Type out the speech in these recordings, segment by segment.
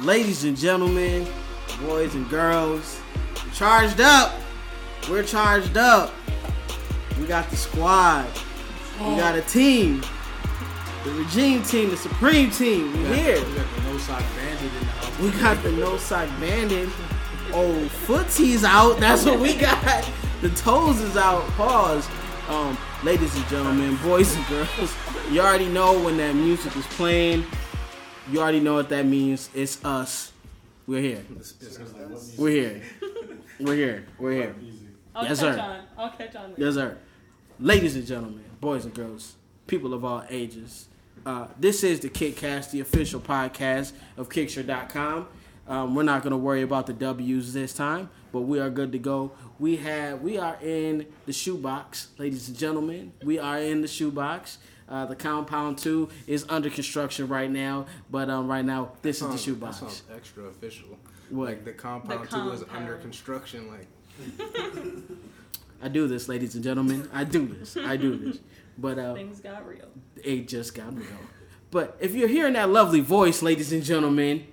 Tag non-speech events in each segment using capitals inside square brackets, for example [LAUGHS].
ladies and gentlemen, boys and girls, charged up. We're charged up. We got the squad. We got a team. The regime team, the supreme team. We here. We got the no sock bandit in the house. We got the no sock bandit. Oh, footies out. That's what we got. The toes is out. Pause. Um, ladies and gentlemen, boys and girls, you already know when that music is playing. You already know what that means. It's us. We're here. We're here. We're here. We're here. I'll Yes, sir. on. I'll catch on. later. Yes, sir. Ladies and gentlemen, boys and girls, people of all ages, uh, this is the Kickcast, the official podcast of Kickture.com. Um, we're not going to worry about the W's this time, but we are good to go. We have, we are in the shoebox, ladies and gentlemen. We are in the shoebox. Uh, the compound two is under construction right now, but um, right now this is the That shoebox. sounds extra official. What? Like the compound, The two is under construction. Like [LAUGHS] I do this, ladies and gentlemen. I do this. I do this. But uh, Things got real. it just got real. But if you're hearing that lovely voice, ladies and gentlemen,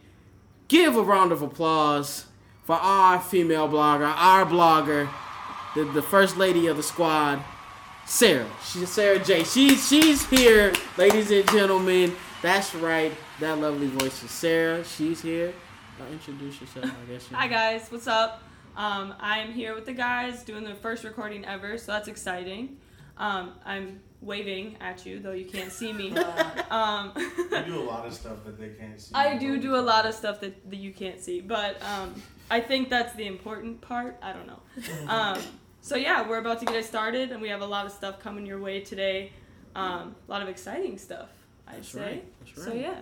give a round of applause for our female blogger, our blogger, the, the first lady of the squad, Sarah. She's Sarah J. She's she's here, ladies and gentlemen. That's right. That lovely voice is Sarah. She's here. Uh, introduce yourself, I guess. you Hi know. guys, what's up? Um, I'm here with the guys doing the first recording ever, so that's exciting. Um, I'm waving at you, though you can't see me. [LAUGHS] Um, I do a lot of stuff that they can't see. I do do a lot of stuff that, that you can't see, but um, I think that's the important part. I don't know. [LAUGHS] So yeah, we're about to get it started, and we have a lot of stuff coming your way today. Um, a lot of exciting stuff, I'd That's say. right. That's So yeah,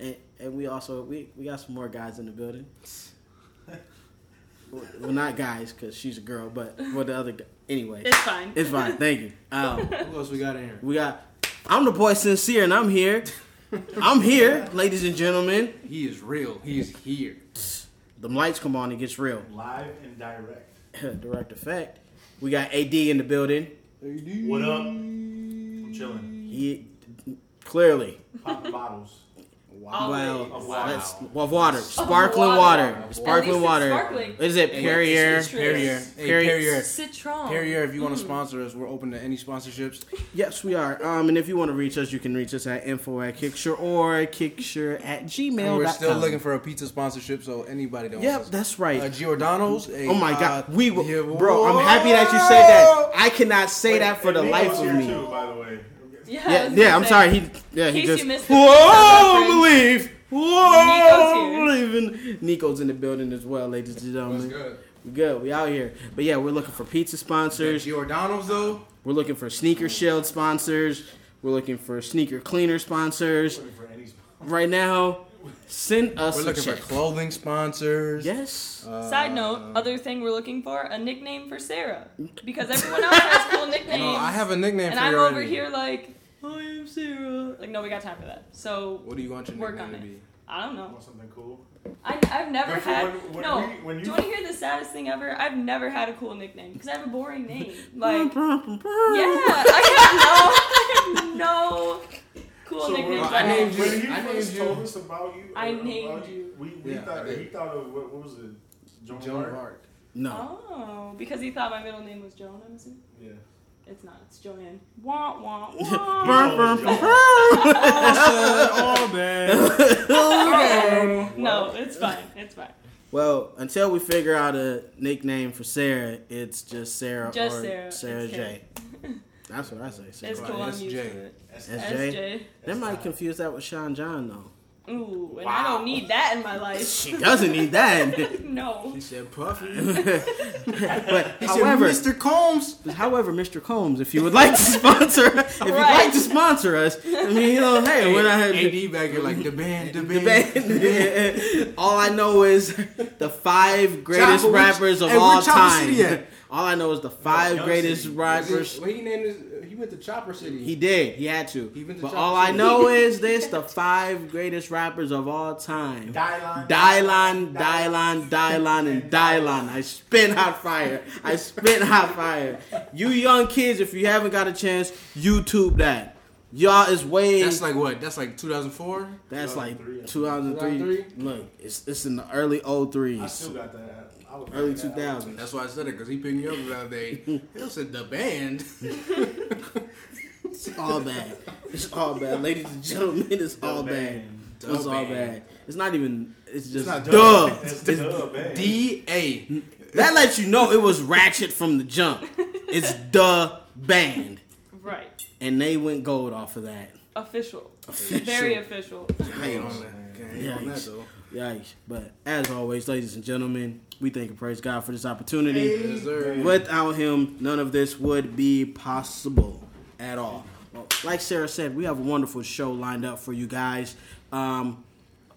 And, and we also we, we got some more guys in the building. well, not guys, because she's a girl, but what the other guy. Anyway, it's fine. it's fine. Thank you. [LAUGHS] Um, who else we got in here? we got. I'm the boy sincere, and I'm here. I'm here, ladies and gentlemen. He is real. He is here. The lights come on, it gets real. Live and direct. [LAUGHS] Direct effect. We got AD in the building. AD. What up? I'm chilling. He clearly. Popping bottles. Wow. Well, wow. let's well, water, sparkling water. water, At sparkling water. sparkling. What is it? Hey, Perrier. it's citrus. Perrier. Hey, Perrier. Perrier. Citron. Perrier, if you want to sponsor us, we're open to any sponsorships. [LAUGHS] Yes, we are. Um, and if you want to reach us, you can reach us at info at kickture or kickture at gmail. And we're still looking for a pizza sponsorship, so anybody that Yep, us. that's right. Uh, Giordano's. hey, oh my uh, God, we will, yeah, bro. I'm happy that you said that. I cannot say Wait, that for the life of me. Too, by the way. Yeah, yeah. yeah I'm say. sorry. He, yeah, he just. you Whoa, believe. Nico's Whoa, here. believe. Nico's in the building as well, ladies and What's gentlemen. good? We good. We out here. But yeah, we're looking for pizza sponsors. Your Giordano's though. We're looking for sneaker shield sponsors. We're looking for sneaker cleaner sponsors. Looking for any sponsor. Right now, send us We're a looking check. for clothing sponsors. Yes. Uh, Side note, other thing we're looking for a nickname for Sarah because everyone else has cool nicknames. No, I have a nickname and for I'm you over already. here like I am Sarah. Like no, we got time for that. So What do you want your Work nickname to be? I don't know. Want something cool? I, I've never But for had when- when no. we- when do you- you want to hear the saddest thing ever? I've never had a cool nickname because I have a boring name. [LAUGHS] Like yeah, [LAUGHS] yeah. I have no, I have no cool So when, nicknames. I named you- when he I first named you- told us about you, I uh, named about you. We, we Yeah, thought did. he thought of what, what was it? Joan, Joan Hart? of Arc. No. Oh, because he thought my middle name was Joan. I'm assuming Yeah. It's not. It's Joanne. Wah wah Burn, [LAUGHS] wah. burn, burn, oh man. no, it's fine. It's fine. Well, until we figure out a nickname for Sarah, it's just Sarah Just or Sarah. Sarah It's J. That's what I say. Sarah. It's cool. I'm used SJ. it. SJ. SJ. That might confuse that with Sean John though. Ooh, and I don't need that in my life. She doesn't need that. [LAUGHS] no. He said Puffy. [LAUGHS] but He however, said Mr. Combs. however, Mr. Combs, if you would like to sponsor, if you'd Right. like to sponsor us, I mean, you know, hey, we're not AD back here like the band, the [LAUGHS] the band. band. All I know is the five greatest Chopper, rappers of hey, where all Chopper time. City at? All I know is the five Young greatest City. rappers. Well, he named his. He went to Chopper City. He did. He had to. He went to but Chopper all I know [LAUGHS] is this: the five greatest rappers of all time. Dylon. Dylon, Dylon, Dylon, and Dylon. I spin hot fire. I spin hot fire. You young kids, if you haven't got a chance, YouTube that. Y'all is way. That's like what? That's like 2004. That's like 2003. 2003. 2003? Look, it's it's in the early oh I 03s, still got that. I was early back in that. That's why I said it because he picked me up the other day. [LAUGHS] He said the band. It's all bad. It's all bad, ladies and gentlemen. It's all bad. The It's all bad. It's not even. It's just not duh. dub. It's It's- D A. that lets you know it was ratchet from the jump. It's [LAUGHS] the band, Right. and they went gold off of that. Official. Official. Very official. Hang on that. Can't on that Yikes. Yikes! But as always, ladies and gentlemen, we thank and praise God for this opportunity. Yes. Without him, none of this would be possible at all. Well, like Sarah said, we have a wonderful show lined up for you guys. Um,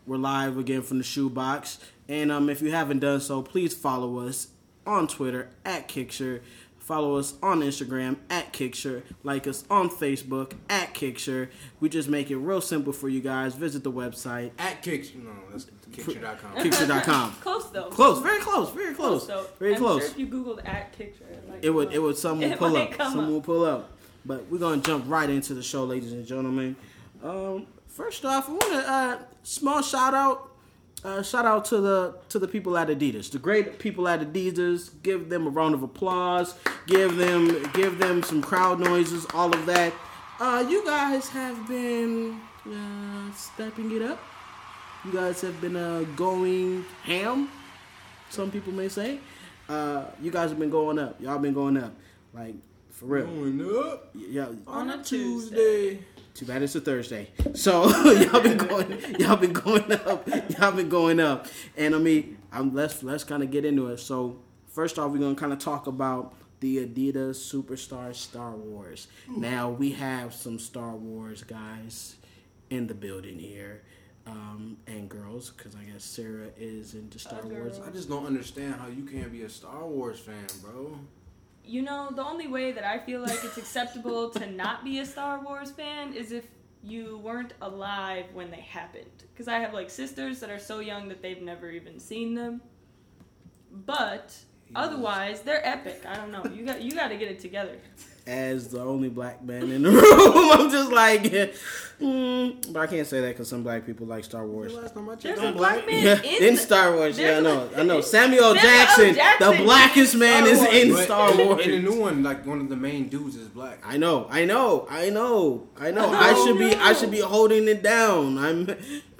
we're live again from the shoebox, and um, if you haven't done so, please follow us on Twitter at Kickture. Follow us on Instagram at Kickture. Like us on Facebook at Kickture. We just make it real simple for you guys. Visit the website At Kicks. No, that's Kickture.com. Kickture.com. [LAUGHS] Close though. Close, very close, very close, though. very I'm close. Sure if you googled at Kickture, it, might It would, come it would, someone [LAUGHS] It pull up, someone up. will pull up. But we're gonna jump right into the show, ladies and gentlemen. Um, first off, I want to uh, small shout out, uh, shout out to the to the people at Adidas, the great people at Adidas. Give them a round of applause. Give them give them some crowd noises, all of that. Uh, you guys have been uh, stepping it up. You guys have been uh, going ham. Some people may say. Uh, you guys have been going up. Y'all been going up, like for real. Going up Yeah, On a Tuesday. too bad it's a Thursday. So [LAUGHS] y'all been going, y'all been going up, y'all been going up, and I mean, I'm let's let's kind of get into it. So first off, we're gonna kind of talk about the Adidas Superstar Star Wars. Now we have some Star Wars guys in the building here, um, and girls, because I guess Sarah is into Star A Wars. I just don't understand how you can't be a Star Wars fan, bro. You know, the only way that I feel like it's acceptable to not be a Star Wars fan is if you weren't alive when they happened. Because I have like sisters that are so young that they've never even seen them. But otherwise, they're epic. I don't know. You got you got to get it together. As the only black man in the [LAUGHS] room. I'm just like, mm, but I can't say that because some black people like Star Wars. The last time I checked, There's a black man Yeah, in, in the- Star Wars. Yeah, I know. a- I know. Samuel Samuel Jackson, Jackson the blackest man, is in But Star Wars. in the new one, like one of the main dudes is black. I know, I know, I know, I know. No, I should be, I should be holding it down. I'm,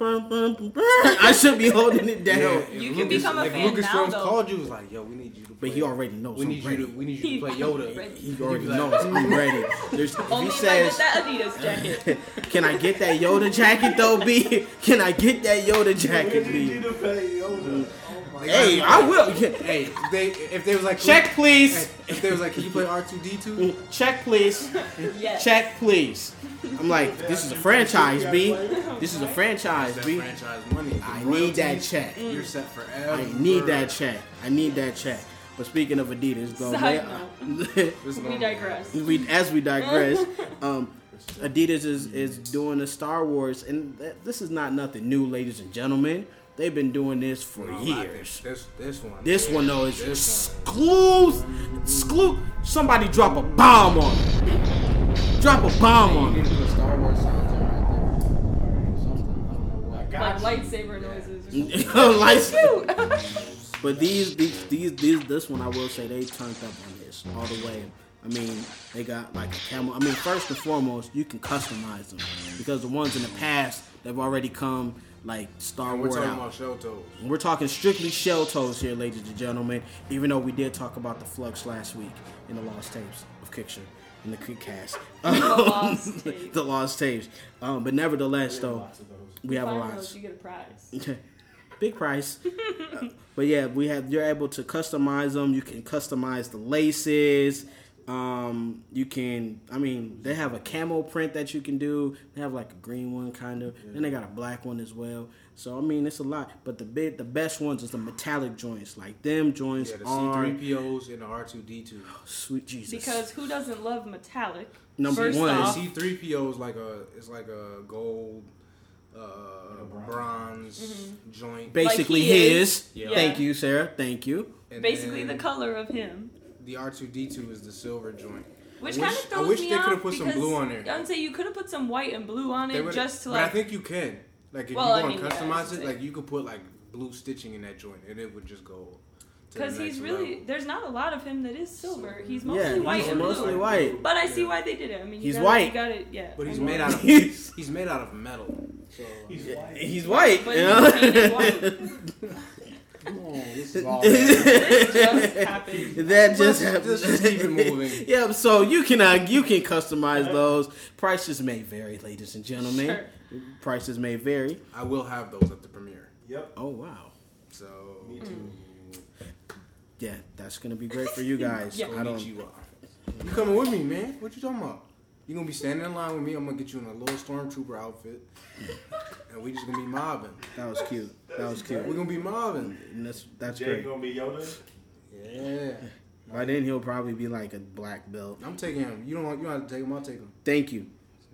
[LAUGHS] I should be holding it down. if You can become a if fan Lucas now, Films though. called you, was like, "Yo, we need you to." Play. But he already knows. We I'm need you to. We need you to play Yoda. [LAUGHS] He already He'd be like- knows. I'm ready. There's, [LAUGHS] if Only he if I get says, that Adidas jacket. [LAUGHS] "Can I get that Yoda jacket though, B? Can I get that Yoda jacket, We need B?" you to pay Yoda. Mm. Oh my Hey, I will. Hey, if they if they was like Check, Hey, please. if they was like, "Can you play R two D 2 mm. Check, please. Yes. Check, please. I'm like, this is a franchise, B. This is a franchise, That B. franchise money. I need that royalties, check. You're set forever. I need that check. I need that check. But speaking of Adidas, though, Side they- [LAUGHS] We digress. we as we digress, [LAUGHS] um, Adidas is is doing a Star Wars, and th- this is not nothing new, ladies and gentlemen. They've been doing this for No, years. This this one. This one though is This exclusive. Exclu- Somebody drop a bomb on it. Drop a bomb on You it. need to put Star Wars sounds in right there. Something. I don't know what. Like lightsaber noises. [LAUGHS] Lights- But these, these, these, these, this one I will say they turned up on this all the way. I mean, they got like a camel. I mean, first and foremost, you can customize them because the ones in the past they've already come like Star Wars. We're talking out. about shell toes. We're talking strictly shell toes here, ladies and gentlemen. Even though we did talk about the flux last week in the lost tapes of Kickture in the Creek Cast, The lost [LAUGHS] tapes. the lost tapes. Um, but nevertheless, though, Lots we have a lot. You get a prize. [LAUGHS] Big price. Uh, [LAUGHS] but yeah, we have you're able to customize them. You can customize the laces. Um, you can I mean, they have a camo print that you can do. They have like a green one kind of. And they got a black one as well. So I mean, it's a lot. But the big the best ones is the metallic joints. Like them joints Yeah, the are C3POs and the R2D2. sweet Jesus. Because who doesn't love metallic? Number First one. off, C3PO is like a it's like a gold, uh, bronze joint. basically Like his. Yeah. Thank you, Sarah. Thank you. And basically the color of him. The R2D2 is the silver joint. Which I kind of wish- I wish me they coulda put some blue on there. I would say you could have put some white and blue on it just to but I think you can. Like if Well, you I go mean, and yeah, customize it, like you could put like blue stitching in that joint, and it would just go. Because he's really level. there's not a lot of him that is silver. He's Yeah, mostly white he's and mostly blue. white. But I see Yeah. why they did it. I mean, you He's gotta, white. You got it, yeah. But he's made out of He's- [LAUGHS] he's made out of metal. So He's white. He's white. But you know? painted white. [LAUGHS] Come this is all. This just happened. That just Let's- happened. let's just keep it moving. [LAUGHS] yeah, so you can uh, you can customize those. Prices may vary, ladies and gentlemen. Sure. Prices may vary. I will have those at the premiere. Yep. Oh wow. So Me too. Yeah, that's gonna be great for you [LAUGHS] guys. Yeah. I don't. Konnichiwa. You coming with me, man? What you talking about? You gonna be standing in line with me? I'm gonna get you in a little stormtrooper outfit, and we just gonna be mobbing. That was cute. That was cute. We're gonna be mobbing. And that's that's Jay great. gonna be Yoda. Yeah, By then he'll probably be like a black belt. I'm taking him. You don't want you don't have to take him. I'll take him. Thank you.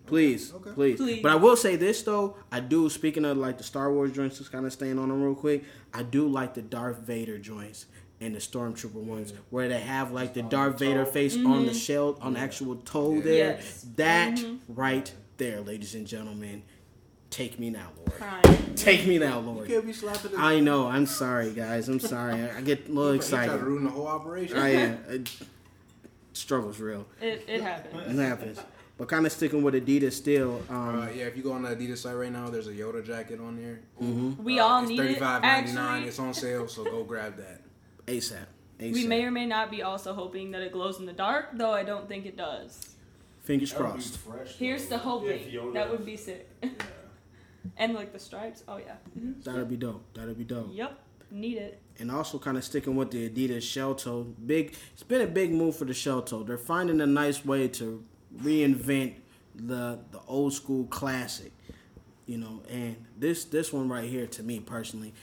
Please, Okay. please, Please. But I will say this though, I do. Speaking of like the Star Wars joints, just kind of staying on them real quick. I do like the Darth Vader joints and the Stormtrooper ones, where they have like the Darth the Vader toe. face on the shell, on the actual toe Yeah. there. Yes. That right there, ladies and gentlemen. Take me now, Lord. Crime. Take me now, You Lord. can't be slapping. I know. I'm sorry, guys. I'm sorry. I, I get a little He tried to excited. ruin the whole operation. I am. [LAUGHS] It, struggle's real. It, it happened. It happens. But kind of sticking with Adidas still. Uh, Um, yeah, if you go on the Adidas site right now, there's a Yoda jacket on there. We Uh, all it's need it. thirty-five ninety-nine. Actually, It's on sale, so go grab that. ASAP. ASAP. we may or may not be also hoping that it glows in the dark, though I don't think it does. Fingers That would be crossed. fresh, Here's though. the hoping. If That would be sick. Yeah. [LAUGHS] and like the stripes. Oh yeah. Mhm. That'd be dope. That'd be dope. Yep. Need it. And also kind of sticking with the Adidas shell toe. Big. It's been a big move for the shell toe. They're finding a nice way to reinvent the the old school classic. You know, and this this one right here to me personally,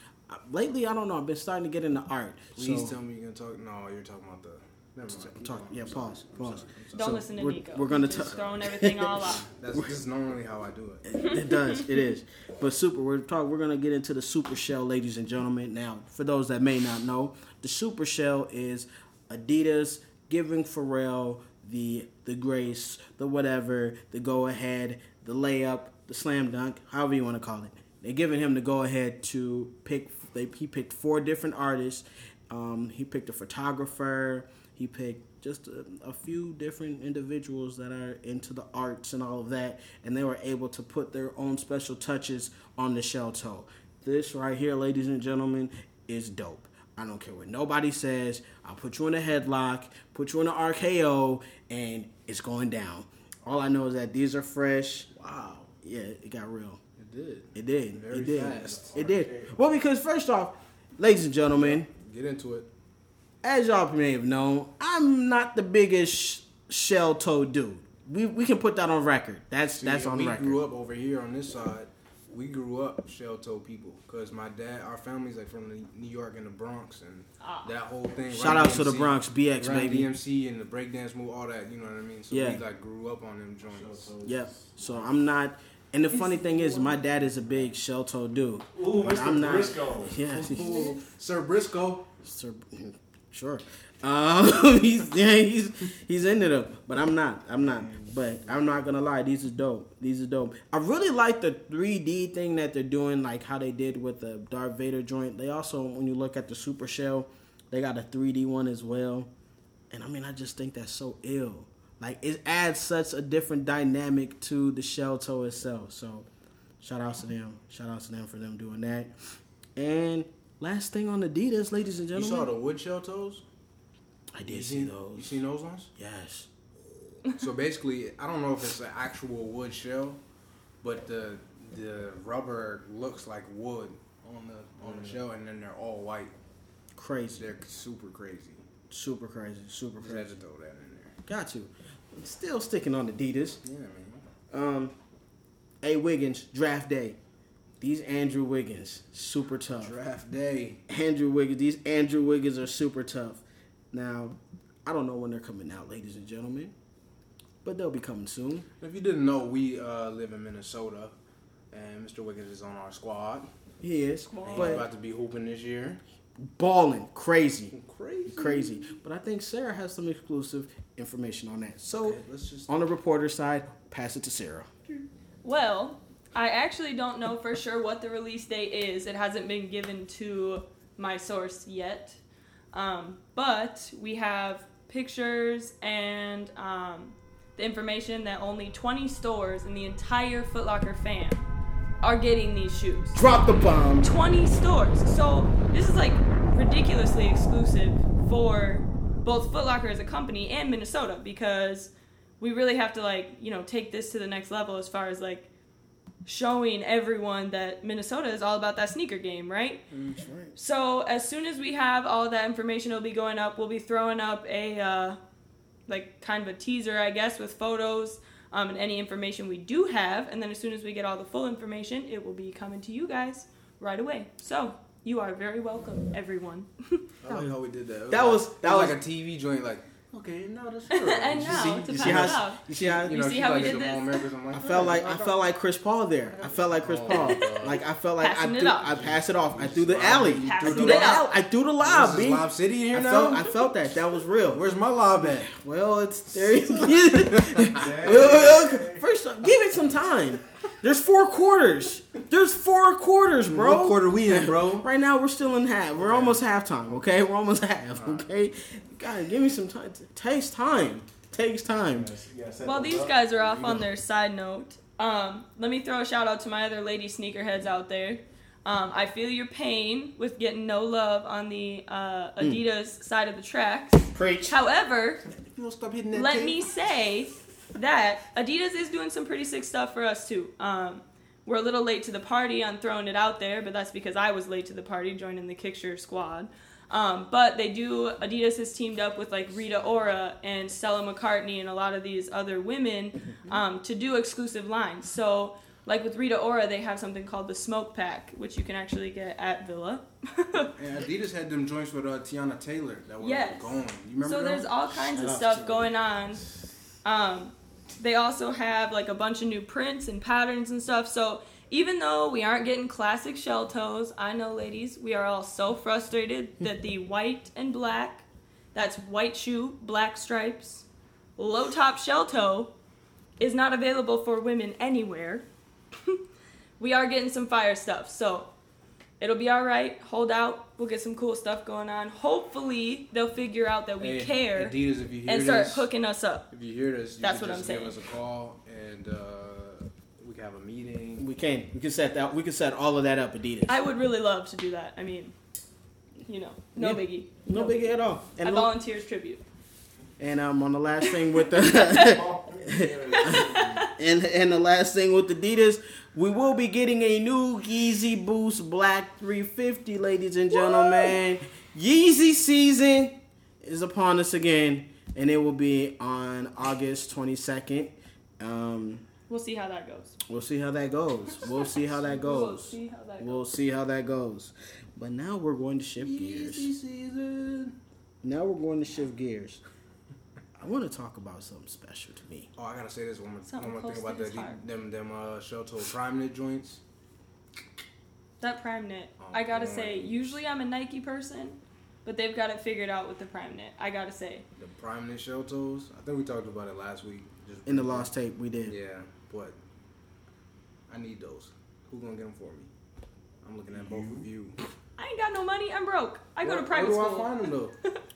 lately I don't know. I've been starting to get into art. Please so, tell me you're gonna talk. No, you're talking about the. Never mind. Keep talk, going. yeah, I'm pause, I'm pause. sorry. I'm sorry. Don't So, listen to we're- Nico. we're gonna Just ta- throwing everything all out. [LAUGHS] That's this normally how I do it. [LAUGHS] it does. It is. But super. We're talk. We're gonna get into the super shell, ladies and gentlemen. Now, for those that may not know, the super shell is Adidas giving Pharrell the the grace, the whatever, the go ahead, the layup, the slam dunk, however you want to call it. They're giving him the go ahead to pick. They he picked four different artists. Um, he picked a photographer. He picked just a, a few different individuals that are into the arts and all of that, and they were able to put their own special touches on the shell toe. This right here, ladies and gentlemen, is dope. I don't care what nobody says. I'll put you in a headlock, put you in an RKO, and it's going down. All I know is that these are fresh. Wow, Yeah, it got real. It did. It did. Very it did. fast. It did. Well, because first off, ladies and gentlemen, Get into it. as y'all may have known, I'm not the biggest shell toe dude. We we can put that on record. That's See, that's on we record. grew up over here on this side. We grew up shell toe people because my dad, our family's like from the New York and the Bronx, and Ah. that whole thing. Shout Run out to the Bronx, BX Run baby. DMC and the breakdance move, all that. You know what I mean? So Yeah. we like grew up on them joints. Yep. So I'm not. And the funny thing is, my dad is a big shell toe dude. Ooh, But Mr. I'm not. Briscoe. [LAUGHS] Yeah. Ooh, Sir Briscoe. Sir, sure. Um, [LAUGHS] he's yeah, he's he's into them, but I'm not. I'm not. But I'm not gonna lie, these are dope. These are dope. I really like the 3D thing that they're doing, like how they did with the Darth Vader joint. They also, when you look at the Super Shell, they got a 3D one as well. And I mean, I just think that's so ill. Like it adds such a different dynamic to the shell toe itself. So, shout out to them. Shout out to them for them doing that. And last thing on Adidas, ladies and gentlemen. You saw the wood shell toes? I You did see seen- You seen those ones? Yes. so basically, I don't know if it's an actual wood shell, but the the rubber looks like wood on the on the mm. shell, and then they're all white. Crazy. They're super crazy. Super crazy. Super Just had crazy. to throw that in there. Got you. Still sticking on Adidas. Yeah, man. Um, A. Wiggins, draft day. These Andrew Wiggins, super tough. Draft day. Andrew Wiggins, these Andrew Wiggins are super tough. Now, I don't know when they're coming out, ladies and gentlemen, but they'll be coming soon. If you didn't know, we uh, live in Minnesota, and Mr. Wiggins is on our squad. He is, And he's but about to be hooping this year. Balling crazy, Crazy. crazy. But I think Sarah has some exclusive information on that. So Okay, let's just. on the reporter side, pass it to Sarah. Well, I actually don't know for sure what the release date is. It hasn't been given to my source yet. Um, but we have pictures and um, the information that only 20 stores in the entire Foot Locker fam are getting these shoes. Drop the bomb. 20 stores. So this is like ridiculously exclusive for both Foot Locker as a company and Minnesota because we really have to like, you know, take this to the next level as far as like showing everyone that Minnesota is all about that sneaker game, right? That's right. So as soon as we have all that information, it'll be going up. We'll be throwing up a uh, like kind of a teaser, I guess, with photos um, and any information we do have. And then as soon as we get all the full information, it will be coming to you guys right away. So you are very welcome, everyone. [LAUGHS] I like how we did that. It That like- was- it that like was- a TV joint. Like, okay, no, that's [LAUGHS] and You now see- to You pass see it how? off. You see how? You You know, see she how we like did the this? I'm like, I [LAUGHS] felt like I oh, felt like Chris Paul there. I felt like Chris Oh, Paul. God. Like I felt like I Passing it threw, off. I passed it off. I threw the alley. Pass I threw the off. alley. I threw the lob. This is Lob City here I now. felt I felt that. That was real. Where's my lob at? [LAUGHS] Well, it's there. Well, First, off, give it some time. There's four quarters. There's four quarters, bro. What quarter we in, bro? [LAUGHS] Right now, we're still in half. We're almost halftime. Okay, we're almost [LAUGHS] half. Okay, God, give me some time. It takes time. takes time. Well, these guys are off on their side note. Um, let me throw a shout out to my other lady sneakerheads out there. Um, I feel your pain with getting no love on the uh, Adidas side of the tracks. Preach. However, You don't stop hitting that let tape. me say that Adidas is doing some pretty sick stuff for us too. Um, we're a little late to the party on throwing it out there, but that's because I was late to the party joining the Kickture squad. Um, but they do. Adidas has teamed up with like Rita Ora and Stella McCartney and a lot of these other women [LAUGHS] um, to do exclusive lines. So, like with Rita Ora, they have something called the Smoke Pack, which you can actually get at Villa. [LAUGHS] And Adidas had them joints with uh, Teyana Taylor that were Yes. gone. You remember so them? there's all kinds of Shout out stuff going on. Um, they also have like a bunch of new prints and patterns and stuff. So even though we aren't getting classic shell toes, I know, ladies, we are all so frustrated hmm. that the white and black, that's white shoe, black stripes, low top shell toe, is not available for women anywhere. [LAUGHS] we are getting some fire stuff. So it'll be all right. Hold out. We'll get some cool stuff going on. Hopefully, they'll figure out that we Hey, care Adidas, if you hear and start this, hooking us up. if you hear this, you That's can what I'm just saying. Give us a call and uh, we can have a meeting. We can. We can set that. We can set all of that up. Adidas. I would really love to do that. I mean, you know, no Yeah. biggie. no biggie at all. I And look, volunteer as tribute. and um, on the last thing with the [LAUGHS] [LAUGHS] and and the last thing with Adidas, we will be getting a new Yeezy Boost Black 350, ladies and gentlemen. Yeezy season is upon us again, and it will be on August 22nd. Um, We'll see how that goes. we'll see how that goes. We'll see how that [LAUGHS] We'll see how that goes. We'll see how that goes. But now we're going to shift gears. Now we're going to shift gears. I want to talk about something special to me. Oh, I gotta say this one more, Something one more thing close about to the them them uh, shell toe prime knit joints. That prime knit. Oh, I gotta boy. say, usually I'm a Nike person, but they've got it figured out with the prime knit. I gotta say. The prime knit shell toes. I think we talked about it last week. Just In the lost tape, we did. Yeah, but I need those. Who gonna get them for me? I'm looking at both of you. I ain't got no money. I'm broke. I go to private where do school. I find them though? [LAUGHS]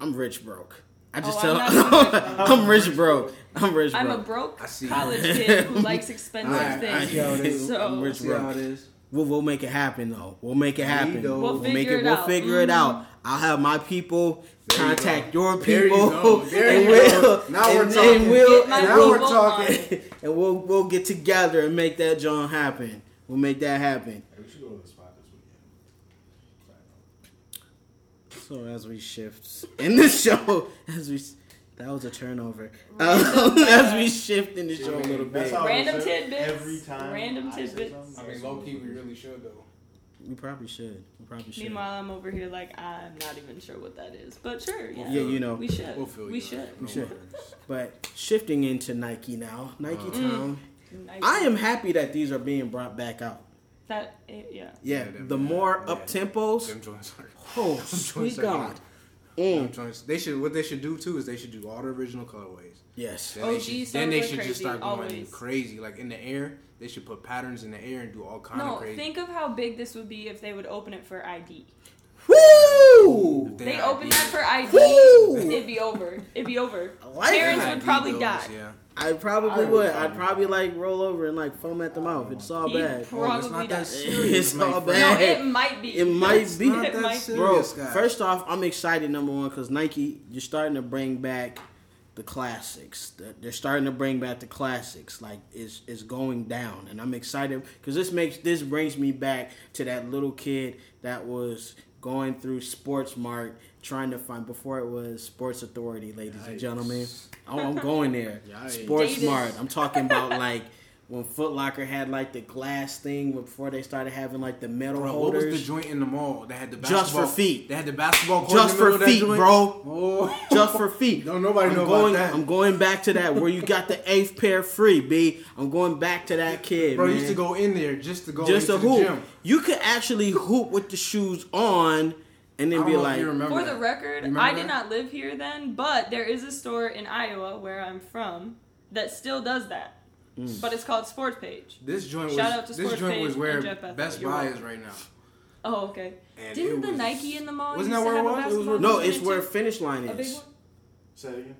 I'm rich broke. I just Oh, tell I'm rich [LAUGHS] I'm rich broke. I'm rich broke. I'm a broke. broke I see. college [LAUGHS] kid who likes expensive Alright, I things. see how it is. So I'm rich See how broke. it is. We'll, we'll make it happen though. We'll make it happen. go. We'll make figure it. it We'll out. figure it Mhm. out. I'll have my people There contact go. your There you people. go. [LAUGHS] There and you we'll, go. Now we're and, talking. And we'll, Get my and now we'll, we're talking. on. and we'll we'll get together and make that John happen. We'll make that happen. We should go to the spot this weekend. So as we shift in the show, [LAUGHS] as we that was a turnover. [LAUGHS] Um, [LAUGHS] as we shift in the show a little bit, Random tidbits. Every time. Random I say tidbits. something, I mean, low key, we really should though. we probably should. We probably should. Meanwhile, I'm over here like I'm not even sure what that is, but sure, yeah, Yeah, you know. we should. We'll feel we should. No We should. But shifting into Nike now, Nike Uh. Town. Nike. I am happy that these are being brought back out. That eh, yeah. Yeah, them- the more yeah. up tempos. Them. [LAUGHS] Oh, them sweet God. good. Mm. joints. They should. What they should do too is they should do all the original colorways. Yes. Then OG they should, then they like should just start going always. crazy, like in the air. They should put patterns in the air and do all kind No, of crazy. No, think of how big this would be if they would open it for ID. Woo! If They had open that for ID, Woo! it'd be over. It'd be over. Like Parents would probably goes, die. Yeah. I probably I would would. I'd probably like roll over and like foam at the mouth. It's all He'd bad. Oh, it's not that serious. It's all friend. No, bad. it might be. It might be. Not It that might serious. Bro, guys. first off, I'm excited. Number one, because Nike, you're starting to bring back the classics. They're starting to bring back the classics. Like it's it's going down, and I'm excited because this makes this brings me back to that little kid that was going through Sports Mart trying to find before it was Sports Authority, ladies and gentlemen. Oh, I'm going there. [LAUGHS] Yikes. Sports Dated. Mart. I'm talking about like. When Foot Locker had like the glass thing before they started having like the metal Bro, what was the joint in the mall? They had the basketball, Just for feet. They had the basketball court Just in the for of that feet, joint? bro. Oh. just for feet. [LAUGHS] Don't nobody I'm know going, about that. I'm going back to that where you got the eighth pair free, B. I'm going back to that kid, Bro, man. used to go in there just to go just into a the hoop. gym. You could actually hoop with the shoes on, and then be like, you remember For the record, You remember I did that? not live here then, but there is a store in Iowa where I'm from that still does that. Mm. But it's called Sports Page. This joint Shout was out to Sports this Sports joint Page was where Jeff Bethel. Best Buy is right now. Oh, okay. And Didn't it the was- Nike in the mall Wasn't that where have it was? It was where- no, it's where too? finish line is. one? Say it again.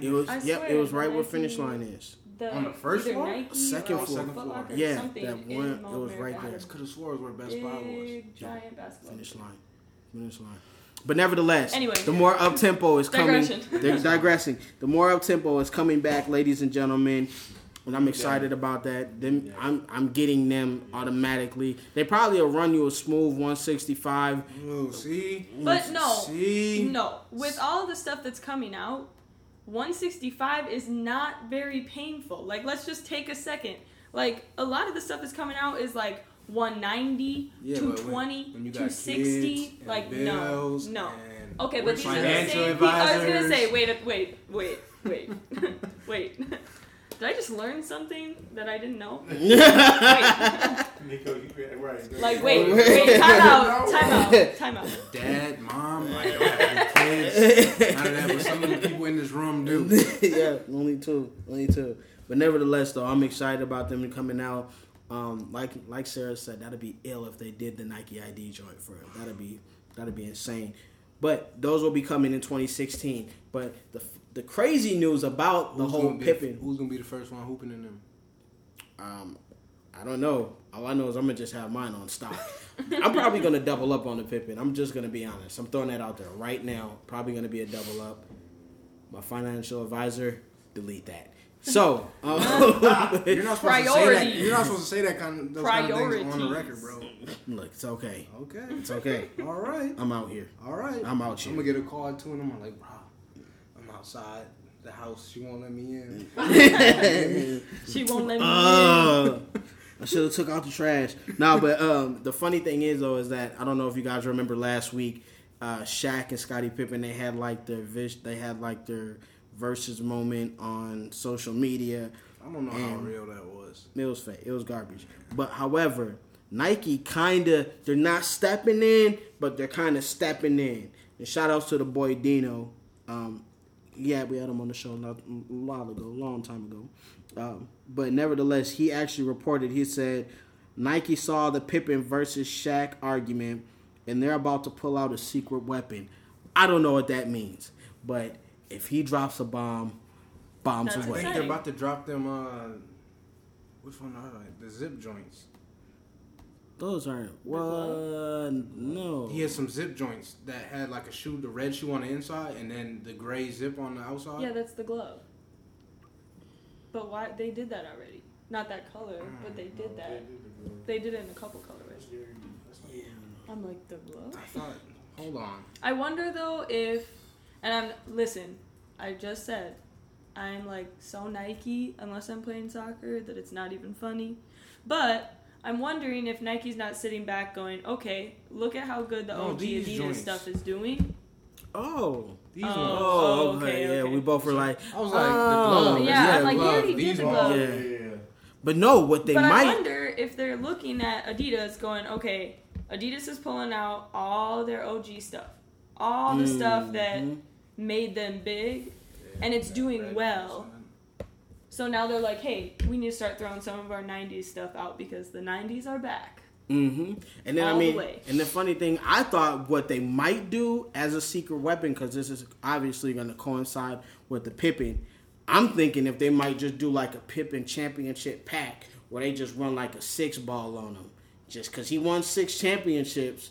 It was, I yep, swear, it was the right where finish line is. The, On the first floor? Nike Second floor. Second floor. Or Yeah, that one- it was right had there. a Could have swore it was where Best Buy was. Big giant basketball. Finish line, finish line. But nevertheless, Anyway. the more up tempo is coming. Digression. They're digressing. The more up tempo is coming back, ladies and gentlemen, and I'm excited about that. Them, I'm I'm getting them automatically. They probably will run you a smooth 165. Oh, see, But no, see, no. With all the stuff that's coming out, 165 is not very painful. Like, let's just take a second. Like, a lot of the stuff that's coming out is like 190, Yeah, but when- 220, when 260. like, bills no, no. Okay, but these are the same. I was gonna say, wait, wait, wait, [LAUGHS] wait, wait. [LAUGHS] Did I just learn something that I didn't know? [LAUGHS] Wait. Nico, you right. Like, wait, [LAUGHS] wait, time out, time out, time [LAUGHS] out. Dad, mom, I don't have any kids. None of that, but some of the people in this room do. yeah, only two, only two. But nevertheless, though, I'm excited about them coming out. Um, like like Sarah said, that'd be ill if they did the Nike ID joint for it. That'd be that'd be insane. But those will be coming in 2016. But the the crazy news about the Who's whole gonna be Pippen, Who's gonna be the first one hooping in them? um, I don't know. All I know is I'm gonna just have mine on stock. I'm probably gonna double up on the Pippen. I'm just gonna be honest. I'm throwing that out there right now. Probably gonna be a double up. My financial advisor, delete that. So, [LAUGHS] um, You're not supposed to say that. You're not supposed to say that kind of those kind of things on the record, bro. look, it's okay. Okay, It's okay. all right, I'm out here. all right. I'm out here. I'm gonna get a call too, and I'm like, bro, I'm outside the house. She won't let me in. [LAUGHS] [LAUGHS] She won't let me. Uh, I should have took out the trash. No, but um, the funny thing is though is that I don't know if you guys remember last week, uh, Shaq and Scottie Pippen they had like their vis- they had like their versus moment on social media. I don't know how real that was. It was fake. It was garbage. But however, Nike kind of they're not stepping in, but they're kind of stepping in. And shout outs to the boy Dino. Um, yeah, we had him on the show not, a while ago, a long time ago. Um, but nevertheless, he actually reported. He said Nike saw the Pippen versus Shaq argument, and they're about to pull out a secret weapon. I don't know what that means, but if he drops a bomb, bombs That's I think they're about to drop them. Uh, which one are they? The zip joints. Those aren't. Well, no. He had some zip joints that had like a shoe, the red shoe on the inside, and then the gray zip on the outside. Yeah, that's the glove. But why they did that already? Not that color, mm. but they did that. They did it in a couple colorways. Yeah. I'm like the glove. I thought. Hold on. I wonder though if, and I'm listen. I just said, I'm like so Nike unless I'm playing soccer that it's not even funny. But I'm wondering if Nike's not sitting back going, okay, look at how good the No, OG these Adidas joints. stuff is doing. Oh. These Oh. ones. Oh, okay, okay. Yeah, we both were like, I was like, Oh. the glove. Yeah, it's I'm like, the he already glove. did the glove. Yeah. but no, what they but I wonder if they're looking at Adidas, going, okay, Adidas is pulling out all their OG stuff, all the stuff that Mhm. made them big, and it's doing well. So now they're like, hey, we need to start throwing some of our '90s stuff out because the '90s are back. Mm-hmm. And then All I mean, way. and the funny thing, I thought what they might do as a secret weapon, because this is obviously going to coincide with the Pippen. I'm thinking if they might just do like a Pippen championship pack, where they just run like a six ball on him, just because he won six championships.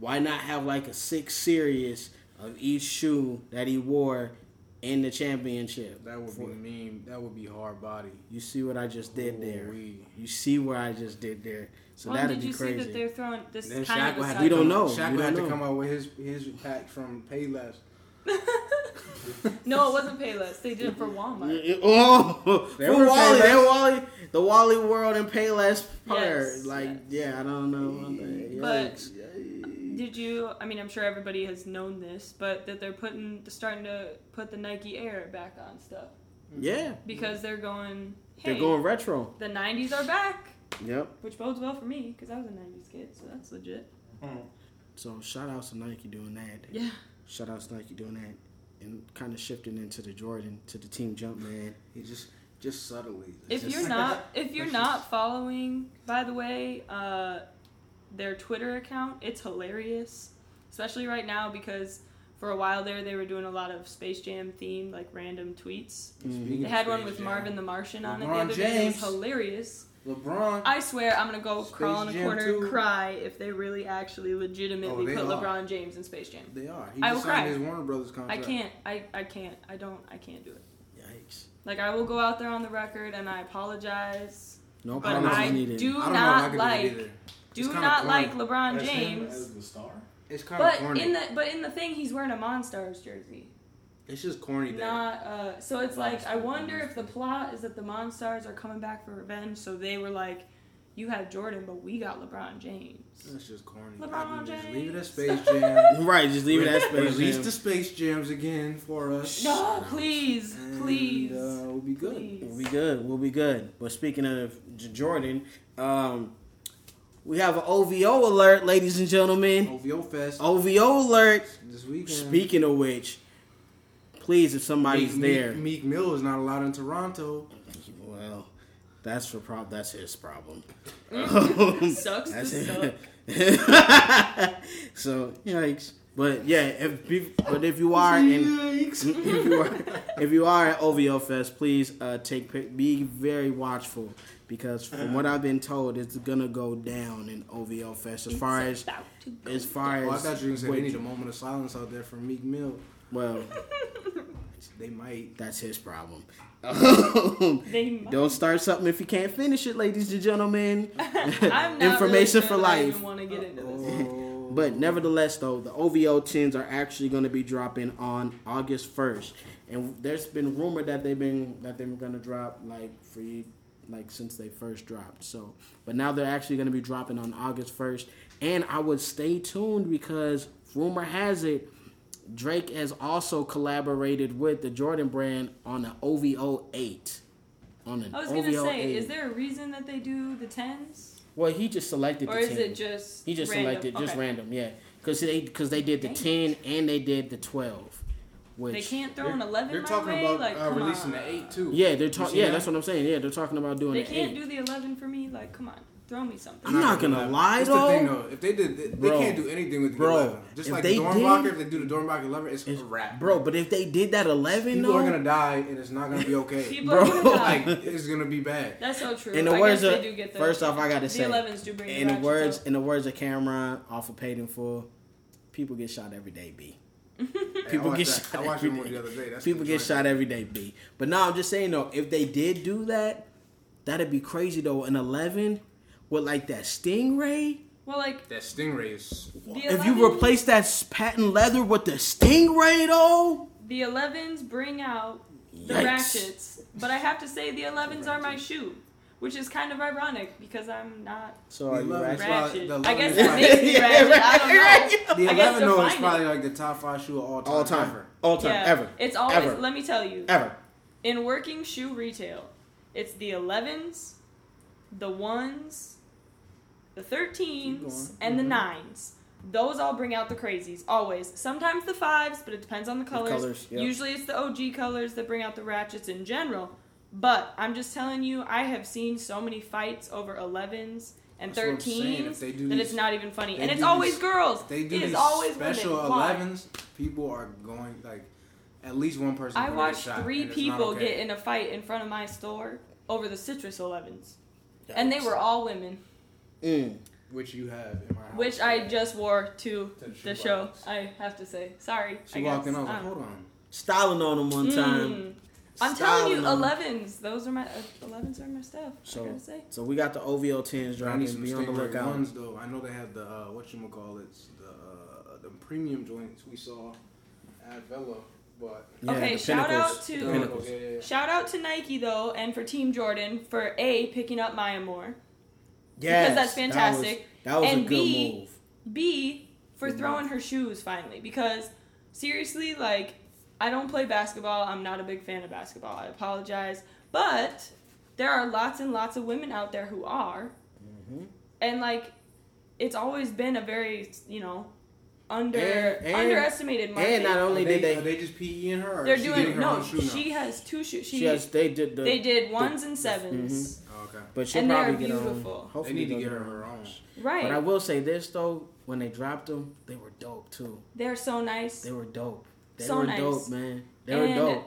Why not have like a six series of each shoe that he wore in the championship? That would be mean. That would be hard body. You see what I just did there? Ooh-wee. You see what I just did there? So well, that'd did be you crazy. see that they're throwing this Then kind Shaq of would have to We don't come- know. Shaq We would have don't to come out with his his pack from Payless. [LAUGHS] No, it wasn't Payless. They did it for Walmart. [LAUGHS] Oh, They for Wally, Payless. that Wally, the Wally World and Payless part. Yes, like, yes. yeah, I don't know. But- Yikes. Did you? I mean, I'm sure everybody has known this, but that they're putting, starting to put the Nike Air back on stuff yeah, because they're going. Hey, they're going retro. the '90s are back, Yep. which bodes well for me because I was a '90s kid, so that's legit. So shout out to Nike doing that. Yeah. Shout out to Nike doing that, and kind of shifting into the Jordan to the Team Jump man. He just just subtly. If just- you're not, if you're not following, by the way, uh, their Twitter account, it's hilarious, especially right now because for a while there they were doing a lot of Space Jam themed like random tweets. Mm-hmm. Speaking They of had one with Jam, Marvin the Martian on it the LeBron other day. It was hilarious. LeBron. I swear I'm gonna go Space crawl in a Jam corner 2. and cry if they really actually legitimately Oh, put are. LeBron James in Space Jam. They are. He I just will signed cry. his Warner Brothers contract. I can't. I, I can't. I don't. I can't do it. Yikes. Like I will go out there on the record and I apologize. No But apologies I needed. do I don't know if I not could do it like either. Do not corny. like LeBron As him James. as the star. It's kind of But corny. in the but in the thing he's wearing a Monstars jersey. it's just corny. Not uh so it's like I wonder if the plot is that the Monstars are coming back for revenge so they were like you have Jordan but we got LeBron James. that's just corny. LeBron I mean, [LAUGHS] just leave it at Space Jam. Right, just leave it at Space Release the Space Jams again for us. No, please, And, please. Uh, we'll be good. Please. We'll be good. We'll be good. But speaking of J- Jordan, um, we have an OVO alert, ladies and gentlemen. OVO Fest OVO alert. this weekend. Speaking of which, please, if somebody's Meek, there, Meek, Meek Mill is not allowed in Toronto. well, that's for prob. That's his problem. [LAUGHS] Sucks to suck. [LAUGHS] so yikes. But yeah, if you- but if you are in [LAUGHS] if you are if you are at OVO Fest, please uh, take be very watchful because from uh-huh. what I've been told, it's gonna go down in OVO Fest as far as It's about to go as far Oh, I as thought you were gonna say what they need a moment of silence out there for Meek Mill. well, They might. that's his problem. [LAUGHS] They [LAUGHS] might. Don't start something if you can't finish it, ladies and gentlemen. [LAUGHS] I'm not Information really for sure that I life. even want to get into this. Oh, But nevertheless, though, the OVO 10s are actually going to be dropping on August 1st, and there's been rumor that they've been that they're going to drop like for you, like since they first dropped. So, but now they're actually going to be dropping on August 1st, and I would stay tuned because rumor has it Drake has also collaborated with the Jordan brand on the OVO 8. On an I was gonna say, 8. is there a reason that they do the tens, Well, he just selected or the is 10. it just He just random? selected just random, yeah. Because they because they did the Dang. ten and they did the twelve, which They can't throw an eleven They're my talking way. about like, uh, come releasing on. the eight too. yeah they're talking yeah that? that's what I'm saying yeah they're talking about doing They the can't eight. do the eleven for me. Like, come on, throw me something. I'm not gonna do lie, though. the thing though. If they did, they, they can't do anything with the Bro, 11. Just if like they the Doernbecher, did- if they do the Doernbecher 11, it's, It's- a wrap. bro, but if they did that eleven people though, are gonna die and it's not gonna be okay. [LAUGHS] People Bro, are gonna die. like it's gonna be bad. That's so true. In the I words guess of- they do get the, first off, I gotta the say, 11s do bring in the words up. in the words of Cameron off of Paid in Full, people get shot every day. B. [LAUGHS] People get watched shot. I watched every that movie day. the other day. That's People get shot every day, B. But now I'm just saying though, if they did do that, that'd be crazy though. An eleven with like that stingray. Well, like That Stingray is. the If you replace that patent leather with the stingray though, the 11s bring out the Yikes. ratchets, but I have to say the 11s are my shoe, which is kind of ironic because I'm not so are you The [LAUGHS] ratchet? ratchet. [LAUGHS] the I guess is that like- makes me Yeah, ratchet. I don't know. The I 11 though is probably it. like the top five shoe of all time. all time, Ever. all time, Yeah, ever, It's always. Ever. Let me tell you, ever. in working shoe retail, it's the 11s, the ones, the 13s, going. and the mm-hmm. 9s. Those all bring out the crazies, always. Sometimes the 5s, but it depends on the colors. colors, yep. Usually it's the OG colors that bring out the ratchets in general. But I'm just telling you, I have seen so many fights over 11s and That's what I'm saying. 13s If that these- it's not even funny. And it's always these- girls. They do it is these always special women. 11s. People are going like at least one person. I watched shot, three and it's not people okay. get in a fight in front of my store over the citrus 11s. And they were all women, Mm. which you have in my house. which I just wore to To the the show. box. I have to say. Sorry. She I walked guess. in. I was like, don't hold on. Styling on them one time. I'm telling you, 11s. Those are my uh, 11s are my stuff. So- I gotta say. So we got the OVO tens I need dropping. Be on the Stingray lookout. ones though. I know they have the uh, what you call it, the uh, the premium joints we saw at Vela, but Yeah, Okay, shout out to- The the Pinnacles. Yeah, yeah, yeah. Shout out to Nike though, and for Team Jordan for a picking up Maya Moore. Yes, Because that's fantastic. That was, that was And a good B, move. B for Good throwing her shoes finally because seriously, like I don't play basketball. I'm not a big fan of basketball. I apologize, but there are lots and lots of women out there who are, Mhm. and like it's always been a very you know under And- and- underestimated market. And not Are only they, did are they, they just PEing her? Or They're is she getting doing her no. own now? She has two shoes. She, she has, they did the, they did ones and 7s Mhm. Oh, okay. but she'll and probably get her own. beautiful. They need to get her her own. right? But I will say this though, when they dropped them, they were dope too. They're so nice. They were dope. They So were nice. dope, man. They were dope.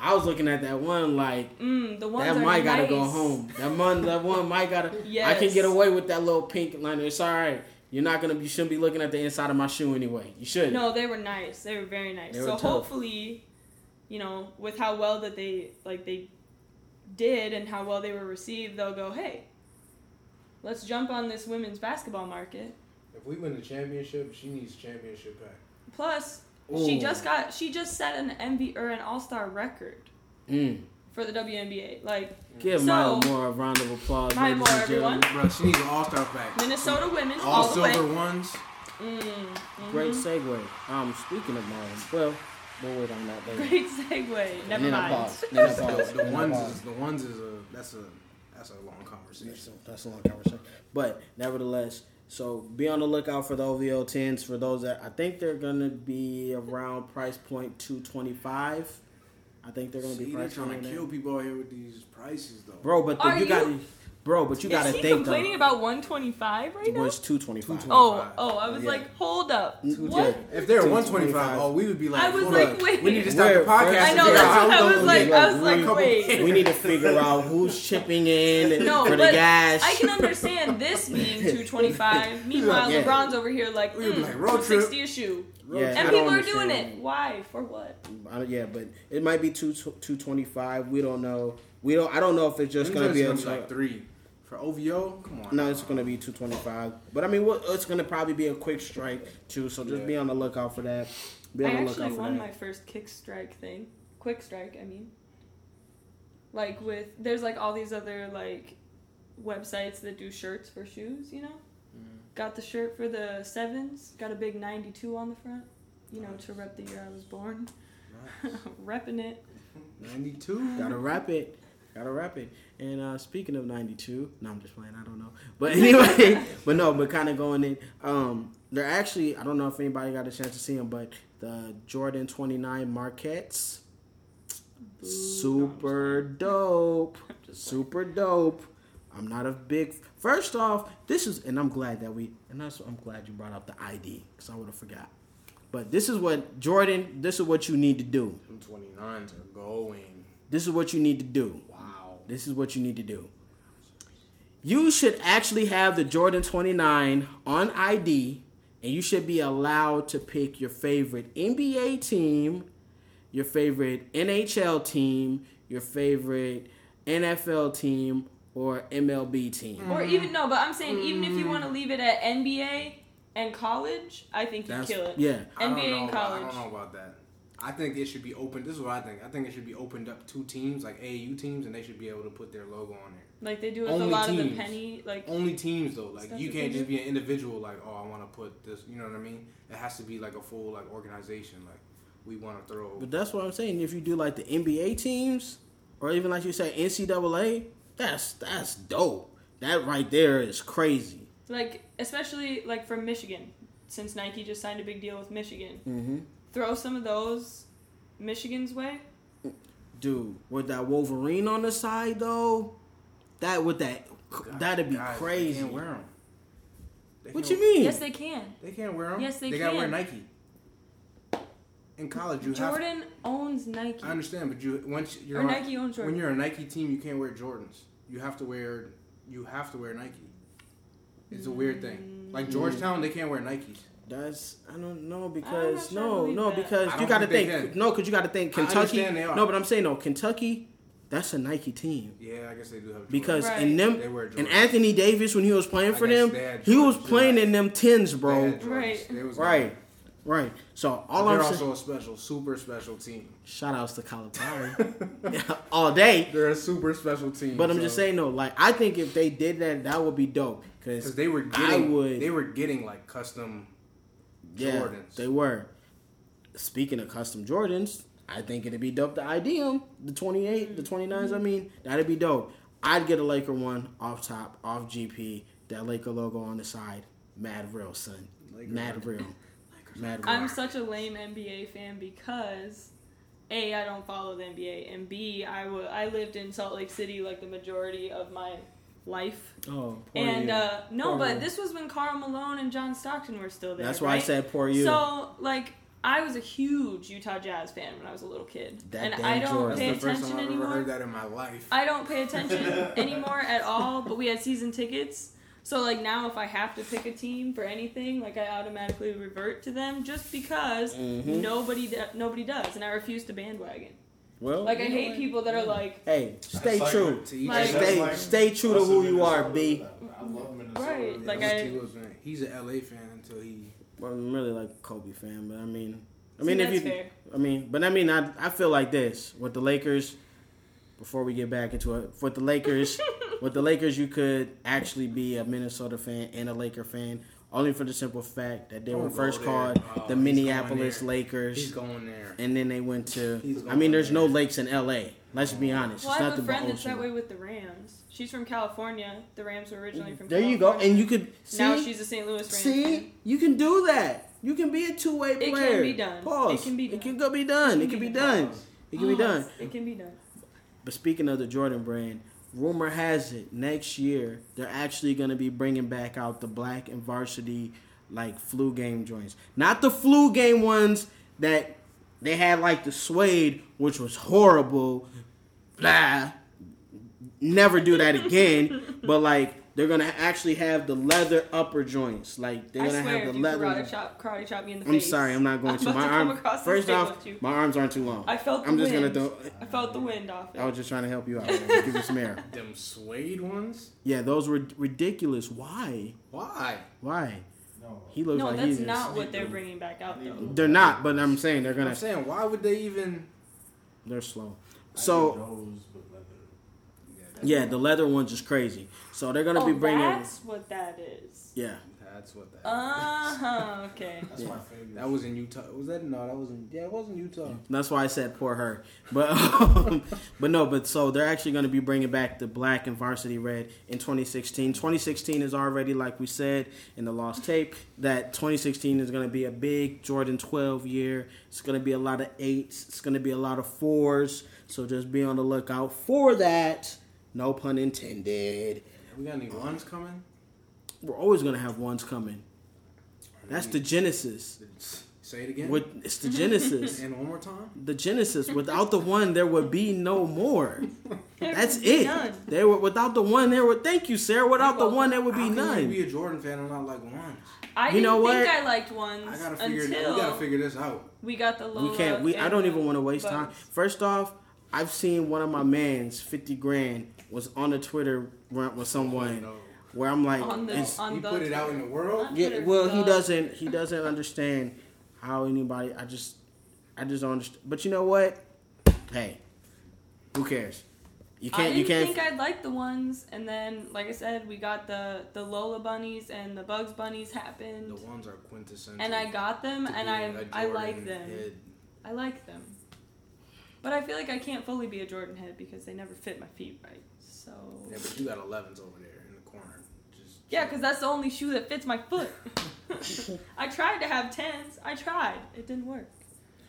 I was looking at that one like Mm, the ones that are might nice. gotta go home. That one, that [LAUGHS] one might gotta. I can get away with that little pink liner. It's all right. You're not gonna. You shouldn't be looking at the inside of my shoe anyway. You should. No, they were nice. They were very nice. They were so tough. hopefully, you know, with how well that they like they did and how well they were received, they'll go, hey, let's jump on this women's basketball market. If we win the championship, she needs championship back. Plus, she just got she just set an MV or an All Star record Mm. for the WNBA. Like Give So- Maya Moore a round of applause. Maya ladies Moore, and everyone. Bro, she needs an all star back. Minnesota women All all, the way. silver ones. Mm, mhm. Great segue. Um, speaking of Maya, well, we'll wait on that later. Great segue. Never And then I mind. pause. [LAUGHS] Then I pause. The, the Then I ones is the ones is a that's a that's a long That's conversation. a, that's a long conversation. But nevertheless, so be on the lookout for the OVO tens. For those that I think they're gonna be around price point two twenty five. I think they're gonna See, be they're trying to kill people out here with these prices though. bro. But the, Are you, got you- bro. But you gotta Is he think complaining though. about 125 right It now? was two twenty five. 225. Oh, oh, I was Yeah. like, hold up. What? If they're 125, oh, we would be like, I was hold like, up. wait. we need to stop the podcast. I know, that's out what I was like. I was one like, couple- wait. we need to figure out who's chipping in and [LAUGHS] No, for the but gas. I can understand this [LAUGHS] being 225. Meanwhile, Yeah. LeBron's over here like, We'd mm, like, road 260 a shoe. Yeah, And don't people are doing it. Why? For what? Yeah, but it might be two two twenty five. We don't know. We don't. I don't know if it's just gonna be a. like three for OVO. Come on. no, it's gonna be two twenty five. But I mean, what, it's gonna probably be a quick strike too. So just Yeah. be on the lookout for that. Be I on the actually lookout for won that. my first kick strike thing. Quick strike, I mean. Like with there's like all these other like websites that do shirts for shoes, you know? Mm-hmm. Got the shirt for the sevens, got a big 92 on the front, you know, to rep the year I was born. [LAUGHS] Repping it. [LAUGHS] 92. Gotta wrap it. Gotta wrap it. And uh, speaking of ninety two, no, I'm just playing. I don't know. But [LAUGHS] anyway, but no, but kind of going in. Um, they're actually. I don't know if anybody got a chance to see them, but the Jordan twenty nine Marquettes. Super dope. Super dope. I'm not a big. First off, this is, and I'm glad that we, and that's, I'm glad you brought up the ID because I would have forgot. But this is what Jordan. This is what you need to do. Them 29s are going. This is what you need to do. Wow. This is what you need to do. You should actually have the Jordan 29 on ID, and you should be allowed to pick your favorite NBA team, your favorite NHL team, your favorite NFL team, or MLB team. Or mm-hmm. even no, but I'm saying even if you want to leave it at NBA and college, I think you That's kill it. yeah. I don't NBA and college. I don't know about that. I think it should be open. This is what I think. I think it should be opened up to teams like AAU teams, and they should be able to put their logo on there. Like they do with Only a lot of the penny like Only teams though. Like you can't just be an individual. Like oh, I want to put this. You know what I mean? It has to be like a full like organization. Like we want to throw. But that's what I'm saying. If you do like the NBA teams, or even like you say NCAA, that's that's dope. That right there is crazy. like especially like from Michigan, since Nike just signed a big deal with Michigan. Mm-hmm. Throw some of those Michigan's way. Dude, with that Wolverine on the side though, that with that that'd be Guys, crazy. They can't wear them. What you mean? Yes, they can. They can't wear them. Yes, they They gotta wear. Nike. In college, you have. Jordan owns Nike. I understand, but you once you're Or on- Nike owns Jordan. when you're a Nike team, you can't wear Jordans. You have to wear you have to wear Nike. It's a weird thing. Like Mm. Georgetown, they can't wear Nikes. That's I don't know because sure I no believe no that. because you got to think think no because you got to think Kentucky. understand they are. No, but I'm saying no Kentucky. That's a Nike team Yeah, I guess they do have. Jordans. because Right. in them They wear and Anthony Davis when he was playing I for them, he was playing you're in them tins, They bro. Right. Right, right. So all They're I'm also saying, a special, super special team. shout outs to Calipari Yeah, [LAUGHS] [LAUGHS] all day. They're a super special team. But I'm just saying no, like I think if they did that, that would be dope because because they were I would- they were getting like custom yeah, Jordans. they were. Speaking of custom Jordans, I think it'd be dope to ID them. The 28, the 29s, I mean, that'd be dope. I'd get a Laker one off top, off GP, that Laker logo on the side. Mad real, son. Laker Mad real. [LAUGHS] Mad real. I'm such a lame NBA fan because A, I don't follow the NBA, and B, I wa- I lived in Salt Lake City like the majority of my life. oh, poor and you. uh, no, Poor but you. this was when Karl Malone and John Stockton were still there. That's why I said poor you. So, like, I was a huge Utah Jazz fan when I was a little kid, That and I don't Jordan. pay That's attention anymore. heard that in my life. I don't pay attention [LAUGHS] anymore at all, but we had season tickets. So like now if I have to pick a team for anything, like I automatically revert to them just because Mhm. nobody nobody does and I refuse to bandwagon. Well, Like I hate what? people that are like Hey, stay like- true. To each Like- Stay, own. stay true to who you are, Minnesota, B. I love Minnesota. Right, Yeah. like I- what he was saying. He's an LA fan until he. Well, I'm really like a Kobe fan, but I mean, I See, mean, if that's you, fair. I mean, but I mean, I I feel like this with the Lakers. Before we get back into it, with the Lakers, [LAUGHS] with the Lakers, you could actually be a Minnesota fan and a Laker fan, only for the simple fact that they were Don't go first called Oh, the Minneapolis going. Lakers, He's going there. and then they went to. I mean, there's no lakes in L.A. Let's be honest. Well, it's I not have the a friend that's that way with the Rams. She's from California. The Rams were originally from There you go, and you could see. now she's a St. Louis Rams. fan. See, you can do that. You can be a two way can player. be done. Pause. It can be done. It can go be done. It can be done. It can be done. It can be done. But speaking of the Jordan brand, rumor has it next year they're actually going to be bringing back out the black and varsity like flu game joints. Not the flu game ones that they had like the suede, which was horrible. Blah. Never do that again. [LAUGHS] but like they're gonna actually have the leather upper joints. Like they're I gonna swear, have if the you leather. karate chop, karate chop me in the I'm face. sorry, I'm not going I'm to. about My to arm. First off, my arms aren't too long. I felt the I'm just wind. gonna do. I felt the wind off. I was just trying to help you out. Give you some air. [LAUGHS] Them suede ones? Yeah, those were ridiculous. Why? Why? Why? No. He looks No, like that's he's. not what they're bringing back out though. They're not, but I'm saying they're gonna. I'm gonna. saying, why would they even? They're slow. I So get those, but leather. Yeah, the leather ones is crazy. So they're gonna Oh, be bringing. that's what that is. Yeah, That's what that. Uh huh. Okay. [LAUGHS] That's my favorite. that was in Utah. Was that no? That wasn't. Yeah, it wasn't Utah. that's why I said poor her. But um, [LAUGHS] but no, but so they're actually gonna be bringing back the black and varsity red in 2016. 2016 is already like we said in the lost tape that 2016 is gonna be a big Jordan 12 year. It's gonna be a lot of eights. It's gonna be a lot of fours. So just be on the lookout for that. No pun intended. We got any ones coming? We're always gonna have ones coming. That's the Genesis. Say it again. With it's the Genesis. [LAUGHS] and one more time. the Genesis. Without the one, there would be no more. That's There would be it. none. There were without the one, there would. Thank you, Sarah. Without the one, there would How be can you none. be a Jordan fan and not like ones? I You didn't know think what? I liked ones I gotta figure. until We gotta figure this out. we got the Lola. We can't. We. I don't even want to waste time. First off, I've seen one of my man's fifty grand was on a Twitter rant with someone oh, No. where I'm like, on the it's- on He the put it out in the world. Yeah. Twitter, Well, he doesn't. He doesn't understand how anybody. I just. I just don't understand. But you know what? Hey, who cares? You can't. didn't You can't. think I'd like the ones, and then, like I said, we got the the Lola bunnies and the Bugs bunnies happened, The ones are quintessential. and I got them, and I I a I Jordan like them. head. I like them, but I feel like I can't fully be a Jordan head because they never fit my feet right. So Yeah, but you got 11s over there in the corner, just Yeah, because that's the only shoe that fits my foot. [LAUGHS] I tried to have tens. I tried. It didn't work.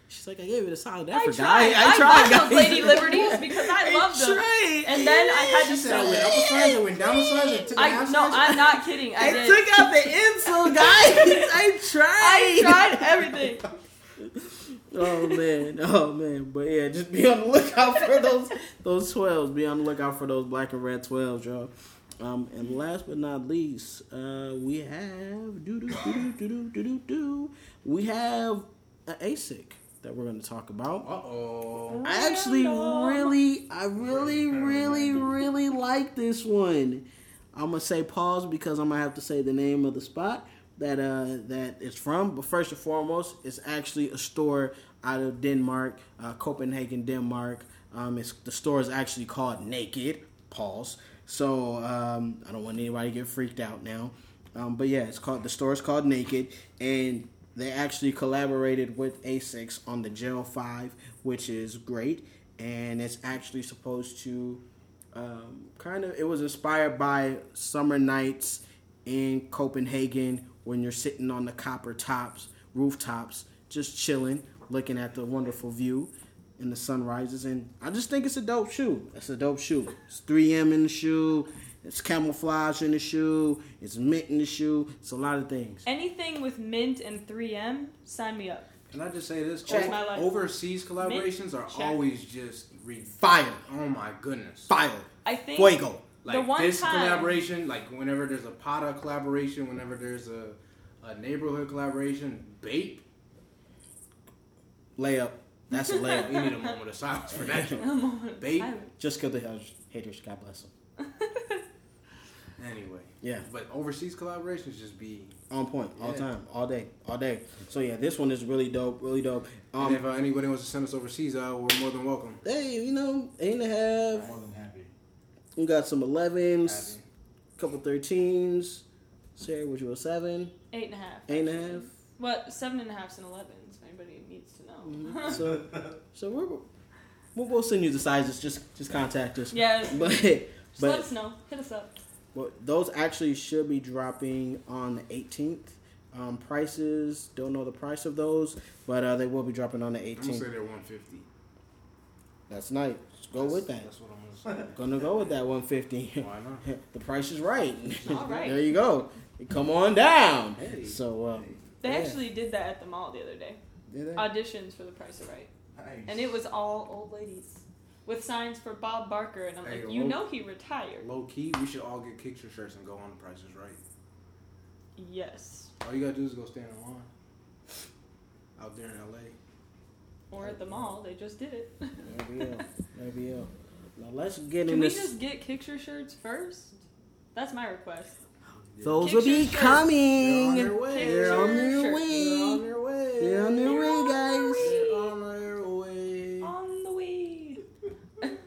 She's like, I gave it a solid effort. I tried. guy. I, tried, bought those. Lady Liberties because I [LAUGHS] love them. tried. And then I had to She said I went sell up a it. size, I went down a size, I took a I half no, size. I'm not kidding. I I did. took out the insole, guys. [LAUGHS] I tried. I tried everything oh man, oh man, but yeah, just be on the lookout for those those twelves. Be on the lookout for those black and red twelves, y'all. Um, and last but not least, uh, we have do do do do do do do we have an ASIC that we're going to talk about. Uh oh. I actually really, I really, really, really like this one. I'm gonna say pause because I'm gonna have to say the name of the spot that uh that it's from. But first and foremost, it's actually a store out of Denmark, uh, Copenhagen, Denmark. Um, it's the store is actually called Naked. Pause. So um, I don't want anybody to get freaked out now. Um, but yeah, it's called the store is called Naked, and they actually collaborated with Asics on the Gel Five, which is great, and it's actually supposed to um, kind of. It was inspired by summer nights in Copenhagen when you're sitting on the copper tops, rooftops, just chilling, looking at the wonderful view and the sun rises. And I just think it's a dope shoe. It's a dope shoe. It's 3M in the shoe. It's camouflage in the shoe. It's mint in the shoe. It's a lot of things. Anything with mint and 3M, sign me up. Can I just say this? Check. O- My life. overseas collaborations are Check. always just re- Fire. Oh my goodness. Fire. I think Fuego. Like The one this time- collaboration, like whenever there's a Patta collaboration, whenever there's a, a neighborhood collaboration, Bape, Layup. That's a we layup. need a moment of silence for that. [LAUGHS] A moment Babe. Just because the have haters. God bless them. [LAUGHS] Anyway, Yeah. but overseas collaborations just be. On point. All Yeah. time. All day. All day. So yeah, this one is really dope. Really dope. and Um, if uh, anybody wants to send us overseas, uh, we're more than welcome. hey, you know, eight and a half. More than happy. We got some 11s, Happy. couple 13s. Sarah, would you a seven? Eight and a half. Eight and a half? What? Seven and a half's and 11s, if anybody needs to know. Mhm. [LAUGHS] So, so we're, we'll, we'll send you the sizes. Just just contact us. yeah, [LAUGHS] But just let us know. Hit us up. but those actually should be dropping on the 18th. Um, prices don't know the price of those, but uh, they will be dropping on the 18th. I'm gonna say 18th. they're 150. That's nice. Let's go with that. That's what I'm gonna say. Gonna go with that 150. Why not? [LAUGHS] the price is right. All [LAUGHS] right. there you go. Come on down. Hey. So uh, They Yeah. actually did that at the mall the other day. did they? Auditions for The Price is Right. Nice. And it was all old ladies with signs for Bob Barker. And I'm Hey, like, you low- know he retired. Low key, we should all get picture shirts and go on the Price is right. Yes. All you gotta do is go stand in line out there in LA. Or at the mall. They just did it. [LAUGHS] Maybe yeah. Maybe yeah. Now let's get in. Can in we this. just get picture shirts first? That's my request. Those will be shirts. coming. They're on their way. They're on their Picture way. They're on their way. They're on their They're way, on their guys. They're on their way. On the way. [LAUGHS]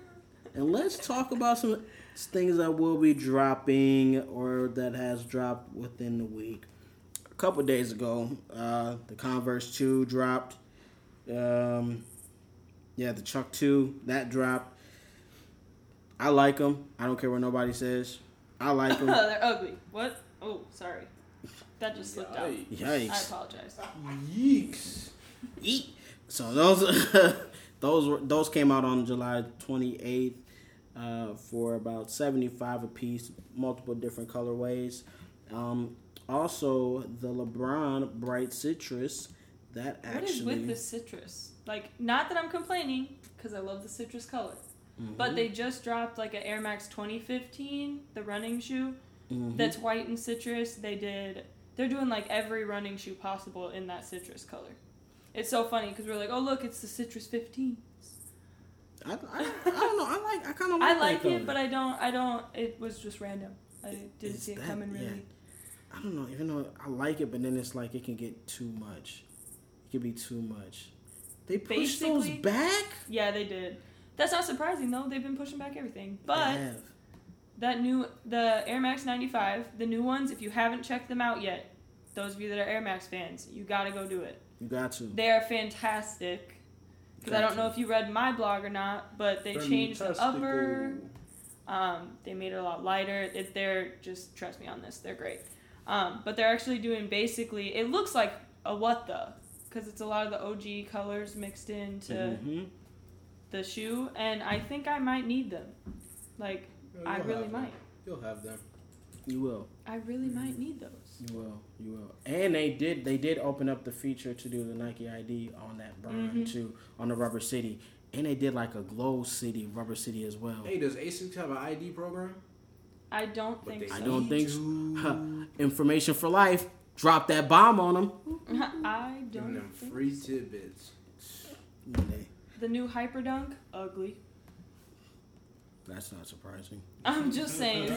And let's talk about some things that will be dropping or that has dropped within the week. A couple days ago, uh, the Converse 2 dropped. Um, yeah, the Chuck 2, that dropped. I like them. I don't care what nobody says. I like them. [LAUGHS] They're ugly. What? Oh, sorry. That just slipped out. Yikes. I apologize. Yeeks. Eat. So those [LAUGHS] those were, those came out on July 28th uh, for about 75 a piece, multiple different colorways. Um, also, the LeBron Bright Citrus that What is with the citrus? Like, not that I'm complaining, because I love the citrus color. Mhm. But they just dropped like an Air Max 2015, the running shoe Mhm. that's white and citrus. They did. They're doing like every running shoe possible in that citrus color. It's so funny because we're like, oh look, it's the citrus 15. I, I, I don't know. I like. I kind of like. I like it, but I don't. I don't. It was just random. I didn't It's see it that- coming really. yeah. I don't know. Even though I like it, but then it's like it can get too much. It can be too much. They push those back. Yeah, they did. That's not surprising though. They've been pushing back everything. But that new the Air Max 95, the new ones, if you haven't checked them out yet, those of you that are Air Max fans, you got to go do it. you got to. They are fantastic. Because I don't know if you read my blog or not, but they changed the upper Um, they made it a lot lighter. It, they're just trust me on this. They're great. Um, but they're actually doing basically. It looks like a what the, because it's a lot of the OG colors mixed into Mm-hmm. the shoe, and I think I might need them. Like You'll I really might. You'll have them. You will. I really might need those. You will. You will. And they did. They did open up the feature to do the Nike ID on that brand Mhm. too, on the Rubber City, and they did like a Glow City, Rubber City as well. Hey, does ASICS have an ID program? I don't But think they I don't think so. Information for life. Drop that bomb on them. [LAUGHS] I don't them think free so. tidbits. The new Hyperdunk, ugly. That's not surprising. I'm just saying. [LAUGHS]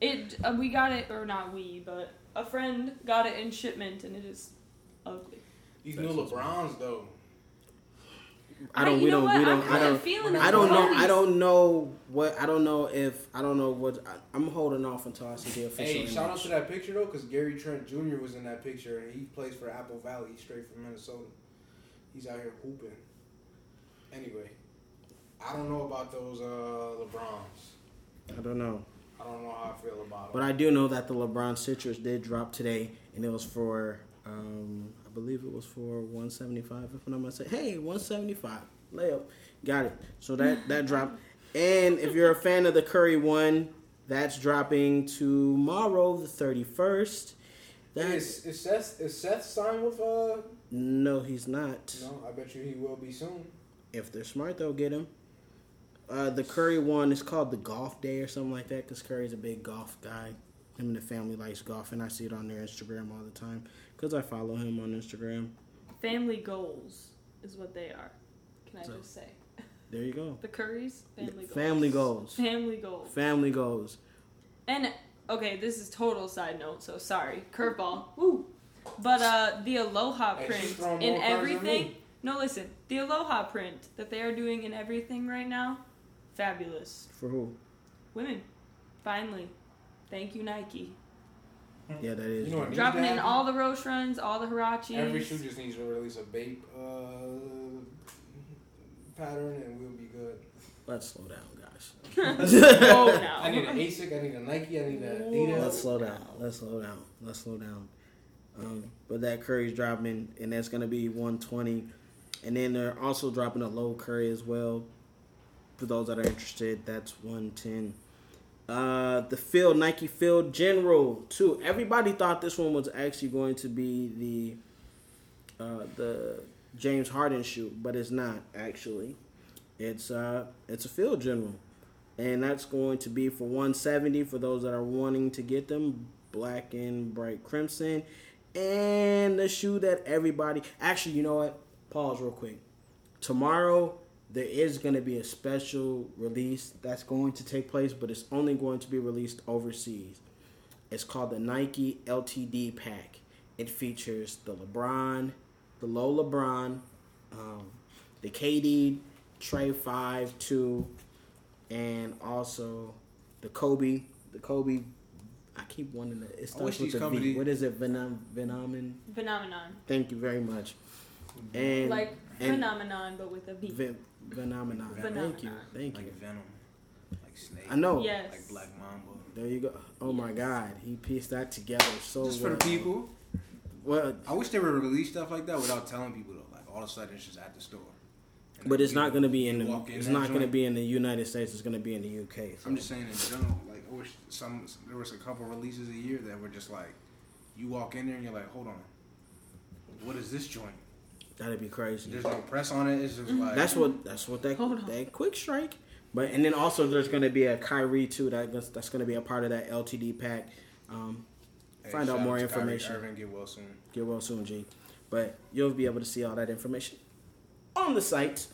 it uh, we got it or not we, but a friend got it in shipment and it is ugly. These That's new LeBrons though. I don't. you we don't. We don't. I'm I kinda don't. feeling I don't know. I don't know what. I don't know if. I don't know what. I, I'm holding off until I see the official. Hey, shout out to that picture though, because Gary Trent Jr. was in that picture, and he plays for Apple Valley, He's straight from Minnesota. He's out here hooping. Anyway, I don't know about those uh, LeBrons. I don't know. I don't know how I feel about it. But them. I do know that the LeBron Citrus did drop today, and it was for, um, I believe it was for 175. If I'm not mistaken. Hey, 175 layup, got it. So that [LAUGHS] that dropped. And if you're a fan of the Curry one, that's dropping tomorrow, the 31st. That's is, is Seth is Seth signed with uh? no, he's not. No, I bet you he will be soon. If they're smart, they'll get him. Uh, the Curry one is called the Golf Day or something like that because Curry's a big golf guy. Him and the family likes golf, and I see it on their Instagram all the time because I follow him on Instagram. Family goals is what they are. Can I So- just say? There you go. [LAUGHS] The Currys, family goals. Family goals. Family goals. Family goals. And okay, this is total side note, so sorry. Curveball. Woo. But uh the Aloha print she's in more cards than everything. No, listen. The Aloha print that they are doing in everything right now, fabulous. For who? Women. Finally. Thank you, Nike. Yeah, that is. You know? Dropping in all the Roshe runs, all the Huaraches. Every shoe just needs to release a Bape uh, pattern, and we'll be good. Let's slow down, guys. [LAUGHS] [LAUGHS] oh no. I need an ASIC. I need a Nike. I need an Adidas. Let's slow down. Let's slow down. Let's slow down. Um, but that Curry's dropping, and that's gonna be 120. And then they're also dropping a low Curry as well. For those that are interested, that's 110. Uh, the Field Nike Field General too. Everybody thought this one was actually going to be the uh, the James Harden shoe, but it's not actually. It's uh it's a Field General, and that's going to be for 170 for those that are wanting to get them. Black and bright crimson, and the shoe that everybody actually you know what? Pause real quick. Tomorrow there is going to be a special release that's going to take place, but it's only going to be released overseas. It's called the Nike LTD pack. It features the LeBron, the low LeBron, um, the KD Trey Five Two, and also the Kobe. The Kobe. I keep wanting to. It starts with these a V. companies- What is it? Venom. Venomen. Phenomenon. Thank you very much. And like and- phenomenon, but with a V. Ven- phenomenon. Thank you. Phenomenon. Thank you. Like Venom, like Snake. I know. yes. Like Black Mamba. There you go. Oh my God, he pieced that together so Just for the people. Well, I wish they would release stuff like that without telling people though. Like all of a sudden it's just at the store. And but it's not going to be in the. in It's not going to be in the United States. It's going to be in the UK. so- I'm just saying in general. Like I wish some there was a couple releases a year that were just like you walk in there and you're like, hold on, what is this joint? That'd be crazy. There's no press on it. It's just like That's what. That's what that Hold that quick strike. But and then also there's going to be a Kyrie too. That that's going to be a part of that LTD pack. Um, Hey, find out more to Kyrie information. Irving, get well soon. get well soon, G. But you'll be able to see all that information on the site.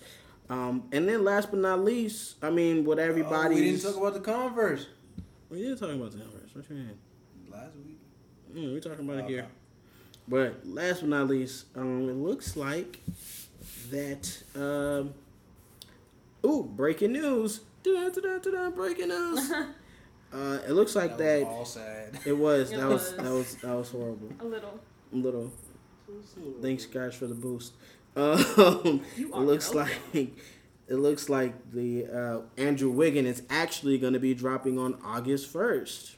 Um, and then last but not least, I mean, with Oh, everybody, we didn't talk about the Converse we didn't talk about the Converse. What you mean? last week. Mm, we're talking about it here. But last but not least, um, it looks like that. Um, ooh, breaking news! Breaking news! [LAUGHS] uh, it looks like that that. all sad. [LAUGHS] it was. It That was. was. That was. That was horrible. A little. A little. Thanks, guys, for the boost. [LAUGHS] Um, it looks welcome. like it looks like the uh, Andrew Wiggin is actually going to be dropping on August first.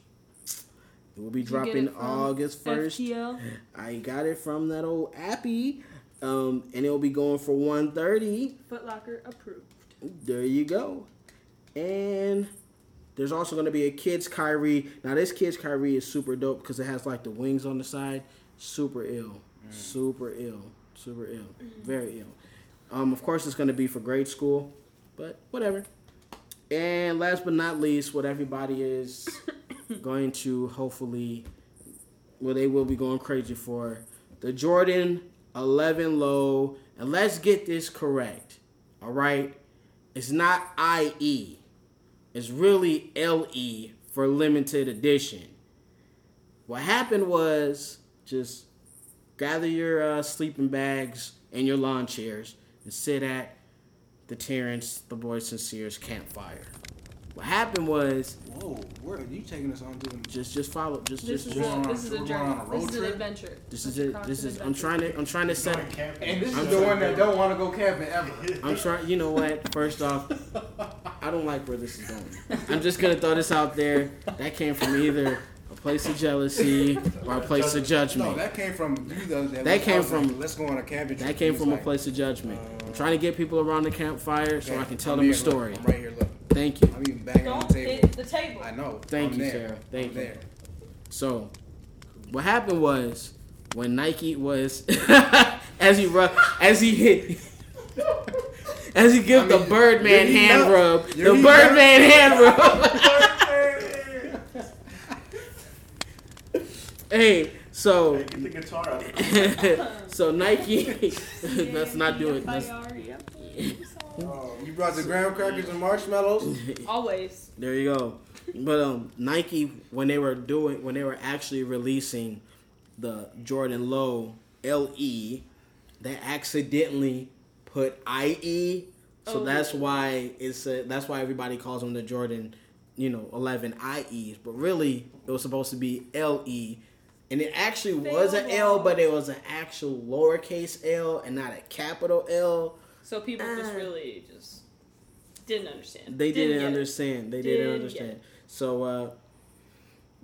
It will be Did dropping August first. FTL. I got it from that old appy, um, and it will be going for one thirty. Foot Locker approved. There you go. And there's also going to be a kids Kyrie. Now this kids Kyrie is super dope because it has like the wings on the side. Super ill. Super ill. Super ill. Very ill. Um, of course, it's going to be for grade school, but whatever. And last but not least, what everybody is [COUGHS] going to hopefully, well, they will be going crazy for the Jordan 11 low. And let's get this correct. All right. It's not IE. It's really LE for limited edition. What happened was just gather your uh, sleeping bags and your lawn chairs and sit at the Terrence, the Boy Sincere's campfire. What happened was Whoa, where are you taking us on to? just just follow just This just is just going a, on- this is a journey. on a road this is an adventure. this is it. This an is I'm trying to I'm trying to set And this is I'm the one that don't want to go camping ever. I'm trying. You know what? First off, I don't like where this is going. I'm just gonna throw this out there. That came from either a place of jealousy or a place of judgment. No, that came from you. The, that, That came from- like, Let's go on a camping trip. That came He was from a place of judgment. I'm uh, trying to get people around the campfire so okay, I can tell I'm them a here, look, story. I'm right here. Look, Thank you. I'm even banging on Don't the table. hit the table. I know. Thank I'm you, there. Sarah. Thank I'm you. there. So, what happened was when Nike was [LAUGHS] as he rub, as he hit. [LAUGHS] As he give I the Birdman you're hand up. rub, You're the heating up. Birdman hand rub. [LAUGHS] hey, so Get the guitar out. so Nike. let's not do it. Let's, Oh, you brought the graham crackers and marshmallows. [LAUGHS] Always. there you go. But um, Nike when they were doing when they were actually releasing the Jordan Low LE, they accidentally put IE. So Oh. that's why it's a, that's why everybody calls them the Jordan, you know, 11 IEs. But really, it was supposed to be LE. And it actually was an L, but it was an actual lowercase L and not a capital L. So people just Ah. really just didn't understand. They didn't, get it. understand. They Didn't didn't understand. So uh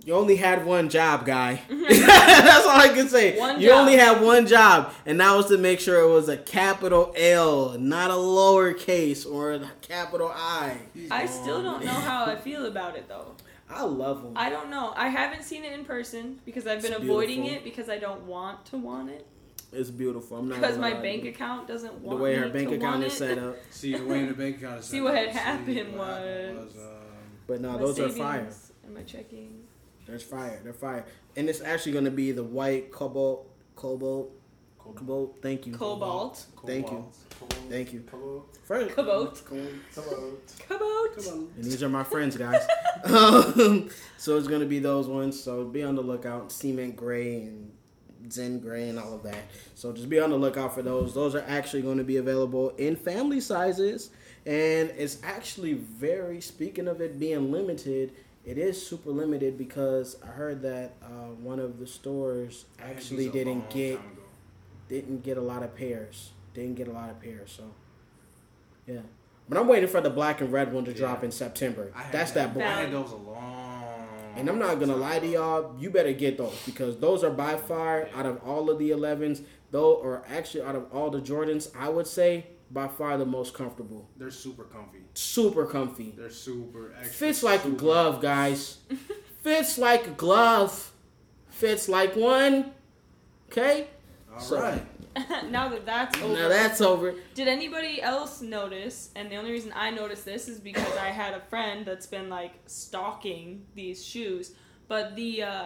you only had one job, guy. [LAUGHS] That's all I can say. One you job. only had one job, and that was to make sure it was a capital L, not a lowercase or a capital I. I still don't know how I feel about it though. I love them. I don't know. I haven't seen it in person because I've been It's avoiding beautiful. it because I don't want to want it It's beautiful. I'm not because my bank account doesn't want the want way her me [LAUGHS] bank account is set up. See the way the bank account is. [LAUGHS] See set what up. had happened what happened was- um, But no, My those are fire. And my checking. There's fire. They're fire. And it's actually gonna be the white cobalt, cobalt, cobalt. Thank you. Cobalt. Thank you. Cobalt. Thank you. Cobalt. First, Cobalt. [LAUGHS] Cobalt. Cobalt. And these are my friends, guys. um, so it's gonna be those ones. So be on the lookout. Cement gray and Zen gray and all of that. So just be on the lookout for those. Those are actually going to be available in family sizes, and it's actually very. Speaking of it being limited, it is super limited because I heard that uh, one of the stores actually didn't get didn't get a lot of pairs. Didn't get a lot of pairs. So yeah. But I'm waiting for the black and red one to drop in September. That's that boy. I had those a long. And I'm not gonna lie to y'all, you better get those because those are by far out of all of the 11s, though, or actually out of all the Jordans, I would say by far the most comfortable. They're super comfy. Super comfy. They're super. Extra, Fits like a glove, guys. Fits like a glove. Fits like one. Okay. All So- right. [LAUGHS] now that that's over. Now that's over. Did anybody else notice? And the only reason I noticed this is because I had a friend that's been like stalking these shoes. But the uh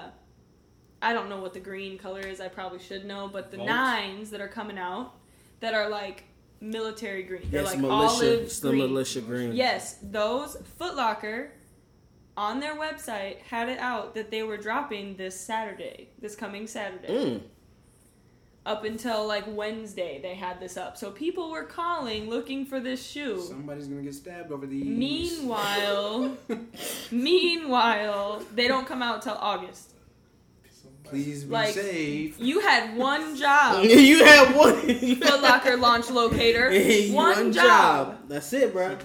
I don't know what the green color is. I probably should know. But the Bolts? nines that are coming out that are like military green. They're Yes, like militia. olive It's the green. militia green. Yes, those Foot Locker on their website had it out that they were dropping this Saturday, this coming Saturday Mm. Up until like Wednesday they had this up. So people were calling looking for this shoe. Somebody's gonna get stabbed over these. Meanwhile, [LAUGHS] meanwhile, they don't come out till August. Please be Like- safe. You had one job. [LAUGHS] you had one. Foot Locker launch locator. [LAUGHS] Hey, One, job. That's it, bro.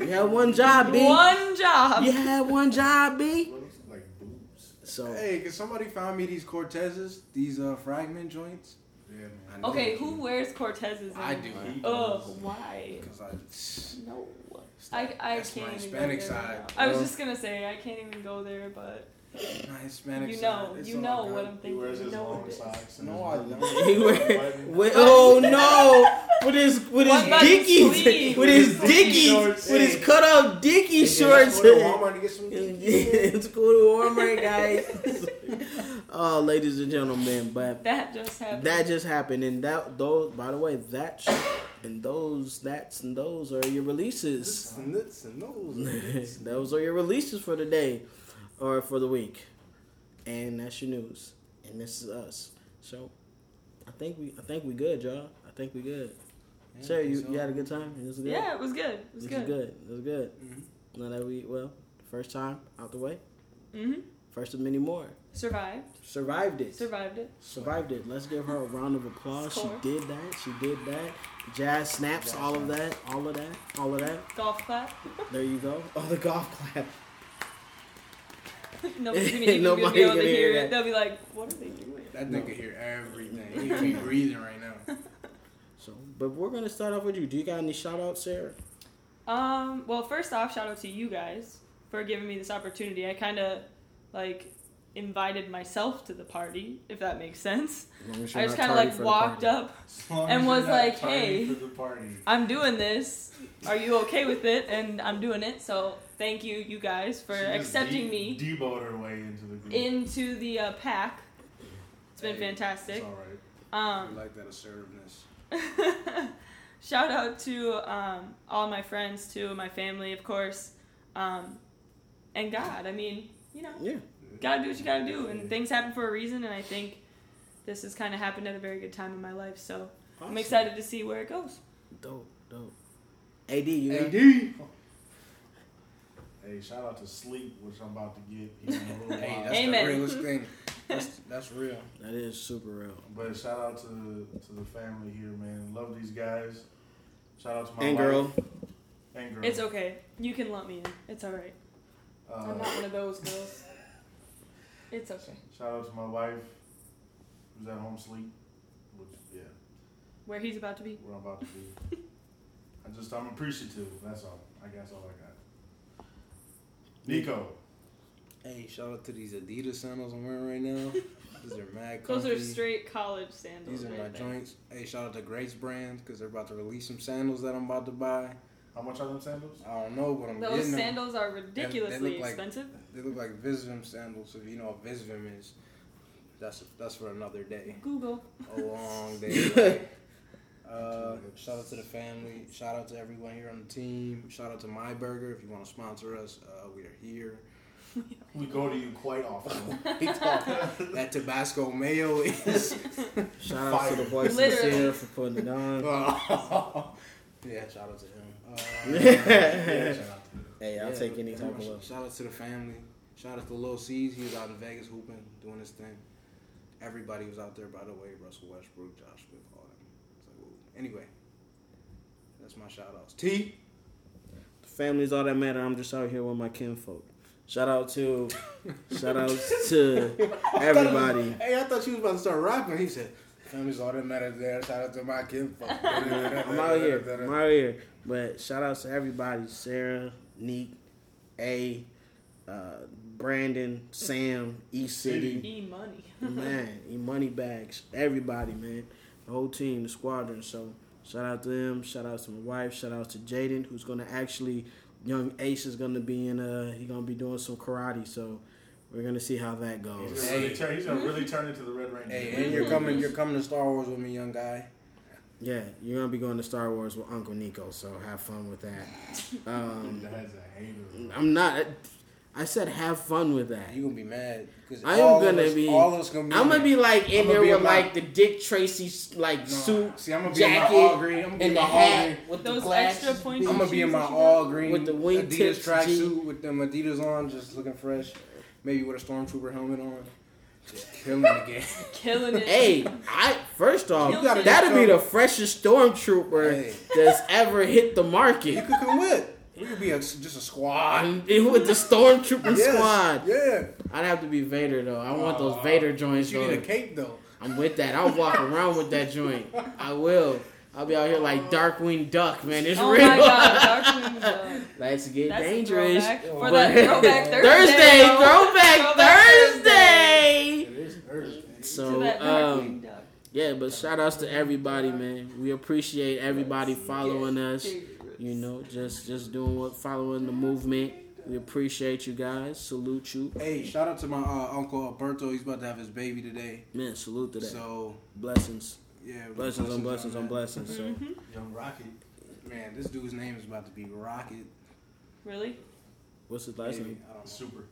You had one job, B. One job. You had one job, B. like boobs. So Hey, can somebody find me these Cortezes? These uh fragment joints? Yeah, man. Okay, who do. wears Cortez's? I do. Oh, why? Cause I. No. I, I That's can't even Hispanic go there side. now. I was just gonna say I can't even go there, but My Hispanic you know, it's you know what I'm He thinking. wears You know long socks. [LAUGHS] No, I boots. don't. he went, went, [LAUGHS] oh no, with his with his about dickies, [LAUGHS] with his With his dickies, shorts, with his cut off dicky Hey, shorts. let's go to Walmart to get some. it's cool to Walmart, guys. oh, ladies and gentlemen, but That just happened. that just happened, and that those, by the way, that sh- and those, that's and those are your releases. Nuts and those. those are your releases for today. day or for the week, and that's your news. And this is us. So, I think we, I think we good, y'all. I think we good. Yeah, Sarah, I think you, so. you had a good time. It was good. yeah, it was good. It was this good. good. It was good. Mhm. Now that we well, first time out the way, Mm-hmm. first of many more. Survived. Survived it. Survived it. Survived it. Let's give her a round of applause. Score. She did that. She did that. Jazz snaps, all of that, all of that, all of that. Golf clap. There you go. [LAUGHS] Oh, the golf clap. [LAUGHS] Nobody's [LAUGHS] gonna even Nobody be able to gonna hear hear it. They'll be like, "What are they doing?" That nigga hear everything. He be [LAUGHS] breathing right now. So, but we're gonna start off with you. Do you got any shout outs, Sarah? Um. Well, first off, shout out to you guys for giving me this opportunity. I kind of like invited myself to the party, if that makes sense. As long as you're I just kind of like walked up. And was like, hey. for the party. I'm doing this. Are you okay with it? And I'm doing it. So thank you, you guys, for She accepting de- me Deboed her way into the group. into the uh, pack. It's been Hey, It's fantastic. all right. I Um, like that assertiveness. [LAUGHS] shout out to um, all my friends too, my family, of course, um, and God. I mean, you know, Yeah. Gotta do what you gotta do, and things happen for a reason. And I think this has kind of happened at a very good time in my life. So I'm excited to see where it goes. Dope, dope. AD, you got- AD. [LAUGHS] Hey, shout out to sleep, which I'm about to get [LAUGHS] here in a little Hey, that's Amen. the realest [LAUGHS] thing. That's that's real. That is super real. But shout out to to the family here, man. Love these guys. Shout out to my And wife. girl. And girl. It's okay. You can lump me in. It's all right. Uh, I'm not one of those girls. It's okay. shout out to my wife, who's at home sleep, which yeah, Where he's about to be. where I'm about to be. [LAUGHS] I just I'm appreciative. That's all. I guess all I got. Nico. Hey, shout out to these Adidas sandals I'm wearing right now. [LAUGHS] These are mad Comfy. Those are straight college sandals. These are my there. joints. Hey, shout out to Grace Brands because they're about to release some sandals that I'm about to buy. How much are them sandals? I don't know, but I'm Those getting them. sandals are ridiculously look like- expensive. They look like Visvim sandals. If you know what Visvim is, that's that's for another day. Google. A long [LAUGHS] day. Uh, shout out to the family. Shout out to everyone here on the team. Shout out to My Burger. If you want to sponsor us, uh, we are here. [LAUGHS] We go to you quite often. [LAUGHS] that Tabasco mayo is. Shout out to the Fire. boys of Literally. Sierra for putting it on. yeah, shout out to him. Uh, yeah, shout out to you. Hey, I'll Yeah, take any type of much. love. Shout out to the family. Shout out to Lil C's. He was out in Vegas hooping, doing his thing. Everybody was out there, by the way. Russell Westbrook, Josh Smith, all them. It's like. Anyway, that's my shout outs. T. Family's all that matter. I'm just out here with my kinfolk. Shout out to, [LAUGHS] shout out to everybody. [LAUGHS] Hey, I thought she was about to start rapping. He said, Family's all that matters there. Shout out to my kinfolk. [LAUGHS] I'm out here. I'm out here. But shout out to everybody: Sarah, Neek, A, uh, Brandon, Sam, E City, E money. [LAUGHS] man, E Money Bags, everybody, man, the whole team, the squadron. So shout out to them. Shout out to my wife. Shout out to Jaden, who's gonna actually, young Ace is gonna be in. Uh, he gonna be doing some karate. So we're gonna see how that He's goes. gonna, Hey. really turn, he's gonna really turn into the Red Ranger. Hey, and you're coming. You're coming to Star Wars with me, young guy. Yeah, you're gonna be going to Star Wars with Uncle Nico. So have fun with that. [LAUGHS] Um, I'm not. I said have fun with that. You gonna be mad because I am gonna be- All of us gonna be. I'm gonna be like in there with like my- the Dick Tracy like No, suit, See, I'm gonna be jacket, in my all green. I'm gonna be and in the hat green. with Those the glasses. extra pointy I'm gonna be in my all green With the wingtips, Adidas G. tracksuit with them Adidas on, just looking fresh. Maybe with a stormtrooper helmet on. Just killing the game. [LAUGHS] Killing it. Hey, I first off, You gotta that'd be the freshest stormtrooper Hey. that's ever hit the market. You could come with. You could be a, just a squad. It with the stormtrooper Yes, squad. Yeah. I'd have to be Vader though. I want those Vader joints You though. need a cape though. I'm with that. I'll walk around with that joint. I will. I'll be out here like Darkwing Duck, man. It's Oh real. my god, [LAUGHS] Darkwing Duck. Let's get That's dangerous. a throwback. For But- that throwback [LAUGHS] Thursday. Thursday, though. throwback, Thursday. Thursday. To So, um, yeah, but shout outs to everybody, man. We appreciate everybody following us. You know, just just doing what, following the movement. We appreciate you guys. Salute you, Hey, shout out to my uh, uncle Alberto. He's about to have his baby today. man. Salute to that. So blessings, yeah, blessings on blessings on that. blessings. So, Mm-hmm. Young Rocky. Man, this dude's name is about to be Rocket. Really? what's his last Maybe. name? I don't know. Super.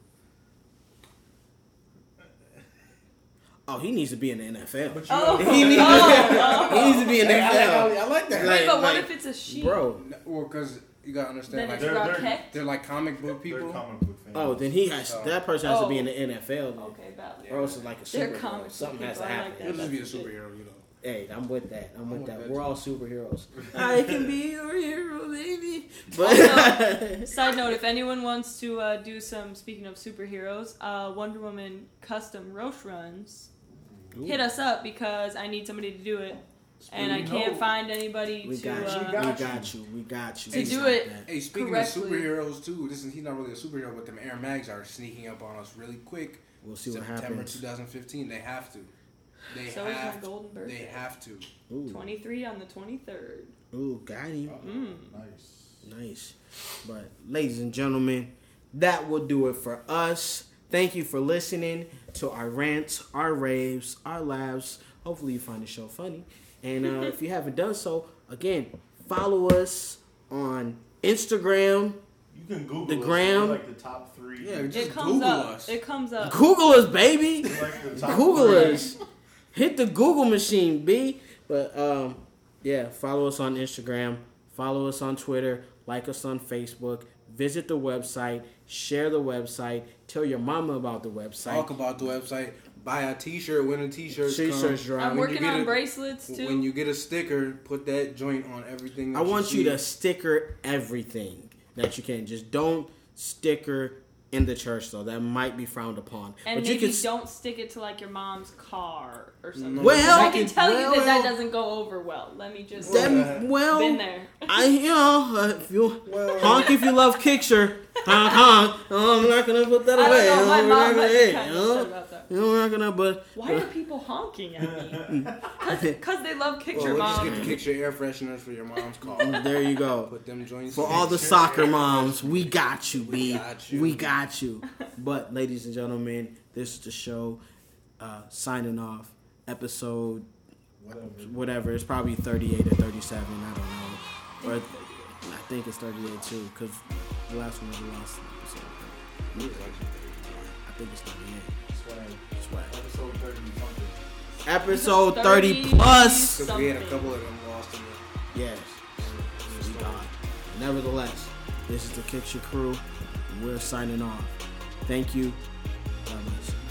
Oh, he needs to be in the NFL. But you Oh, He needs, oh, [LAUGHS] he needs to be in the Hey, I, like, NFL, I like that. Like- Wait, but what like- if it's a sheep? bro. Well, because you gotta understand, like they're- they're- they're like comic book people. comic book. Oh, then he has. Oh. That person has to be in Oh. the NFL. Then. Okay, valid. Or else it's like a superhero. comic Something has to people, I like happen. that. He'll just be a superhero, you know. Hey, I'm with that. I'm with with that. that We're too. all superheroes. [LAUGHS] I can be your hero, baby. [LAUGHS] But Side note: If anyone wants to uh, do some, speaking of superheroes, uh, Wonder Woman custom Roshe runs, hit us up because I need somebody to do it, and I can't find anybody we to. got you. uh, We got got you. We got you. To We do it. Hey, speaking Correctly. of superheroes too, this is he's not really a superhero, but them Air Mags are sneaking up on us really quick. We'll see what happens. September 2015, they have to. They So is my have. golden birthday. They have to. Ooh, 23 on the 23rd. ooh, got him. Mm. Nice. Nice. But, ladies and gentlemen, that will do it for us. Thank you for listening to our rants, our raves, our laughs. Hopefully, you find the show funny. And uh, if you haven't done so, again, follow us on Instagram. You can Google The us, gram. like the top three. Yeah, just It comes Google up. us. It comes up. Google us, baby. Like the top Google three. us. Hit the Google machine, B. But um, yeah, follow us on Instagram, follow us on Twitter, like us on Facebook, visit the website, share the website, tell your mama about the website. Talk about the website. Buy a T-shirt when a T-shirt T-shirts come. I'm When you working get on a- bracelets too. When you get a sticker, put that joint on everything. That I want you see. to sticker everything that you can. Just don't sticker in the church though. That might be frowned upon. and but you maybe can. s- don't stick it to like your mom's car or something. Well- I can tell you that that doesn't go over well. Let me just That, well, been there. I you know uh, if you Well- honk if you love Kickture, honk honk. Oh, I'm not gonna put that I away. don't know. My Oh, mom not gonna, might hey, be you know? Upset. You know, we're not gonna, but Why are people honking at me? [LAUGHS] Because they love kick Well, your we'll just mom. get the Kickture air fresheners for your mom's car. [LAUGHS] there you go. Put them joints For all the [LAUGHS] soccer moms, we got you, B. got you. We got you. But, ladies and gentlemen, this is the show. Uh, signing off. Episode Whatever. whatever. It's probably 38 or 37. I don't know. Or I think it's 38 too, because the last one was the last episode. I think it's 38. Swag. Swag. Episode 30 something. Episode 30 plus. Because we had a couple of them lost in the Yes. We got. Nevertheless, this is the Kickture crew. and We're signing off. Thank you.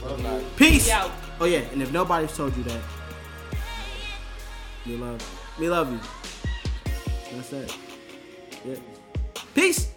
God. Love you. Peace. Oh yeah, and if nobody's told you that, we love, we love you. That's it. Yeah. Peace.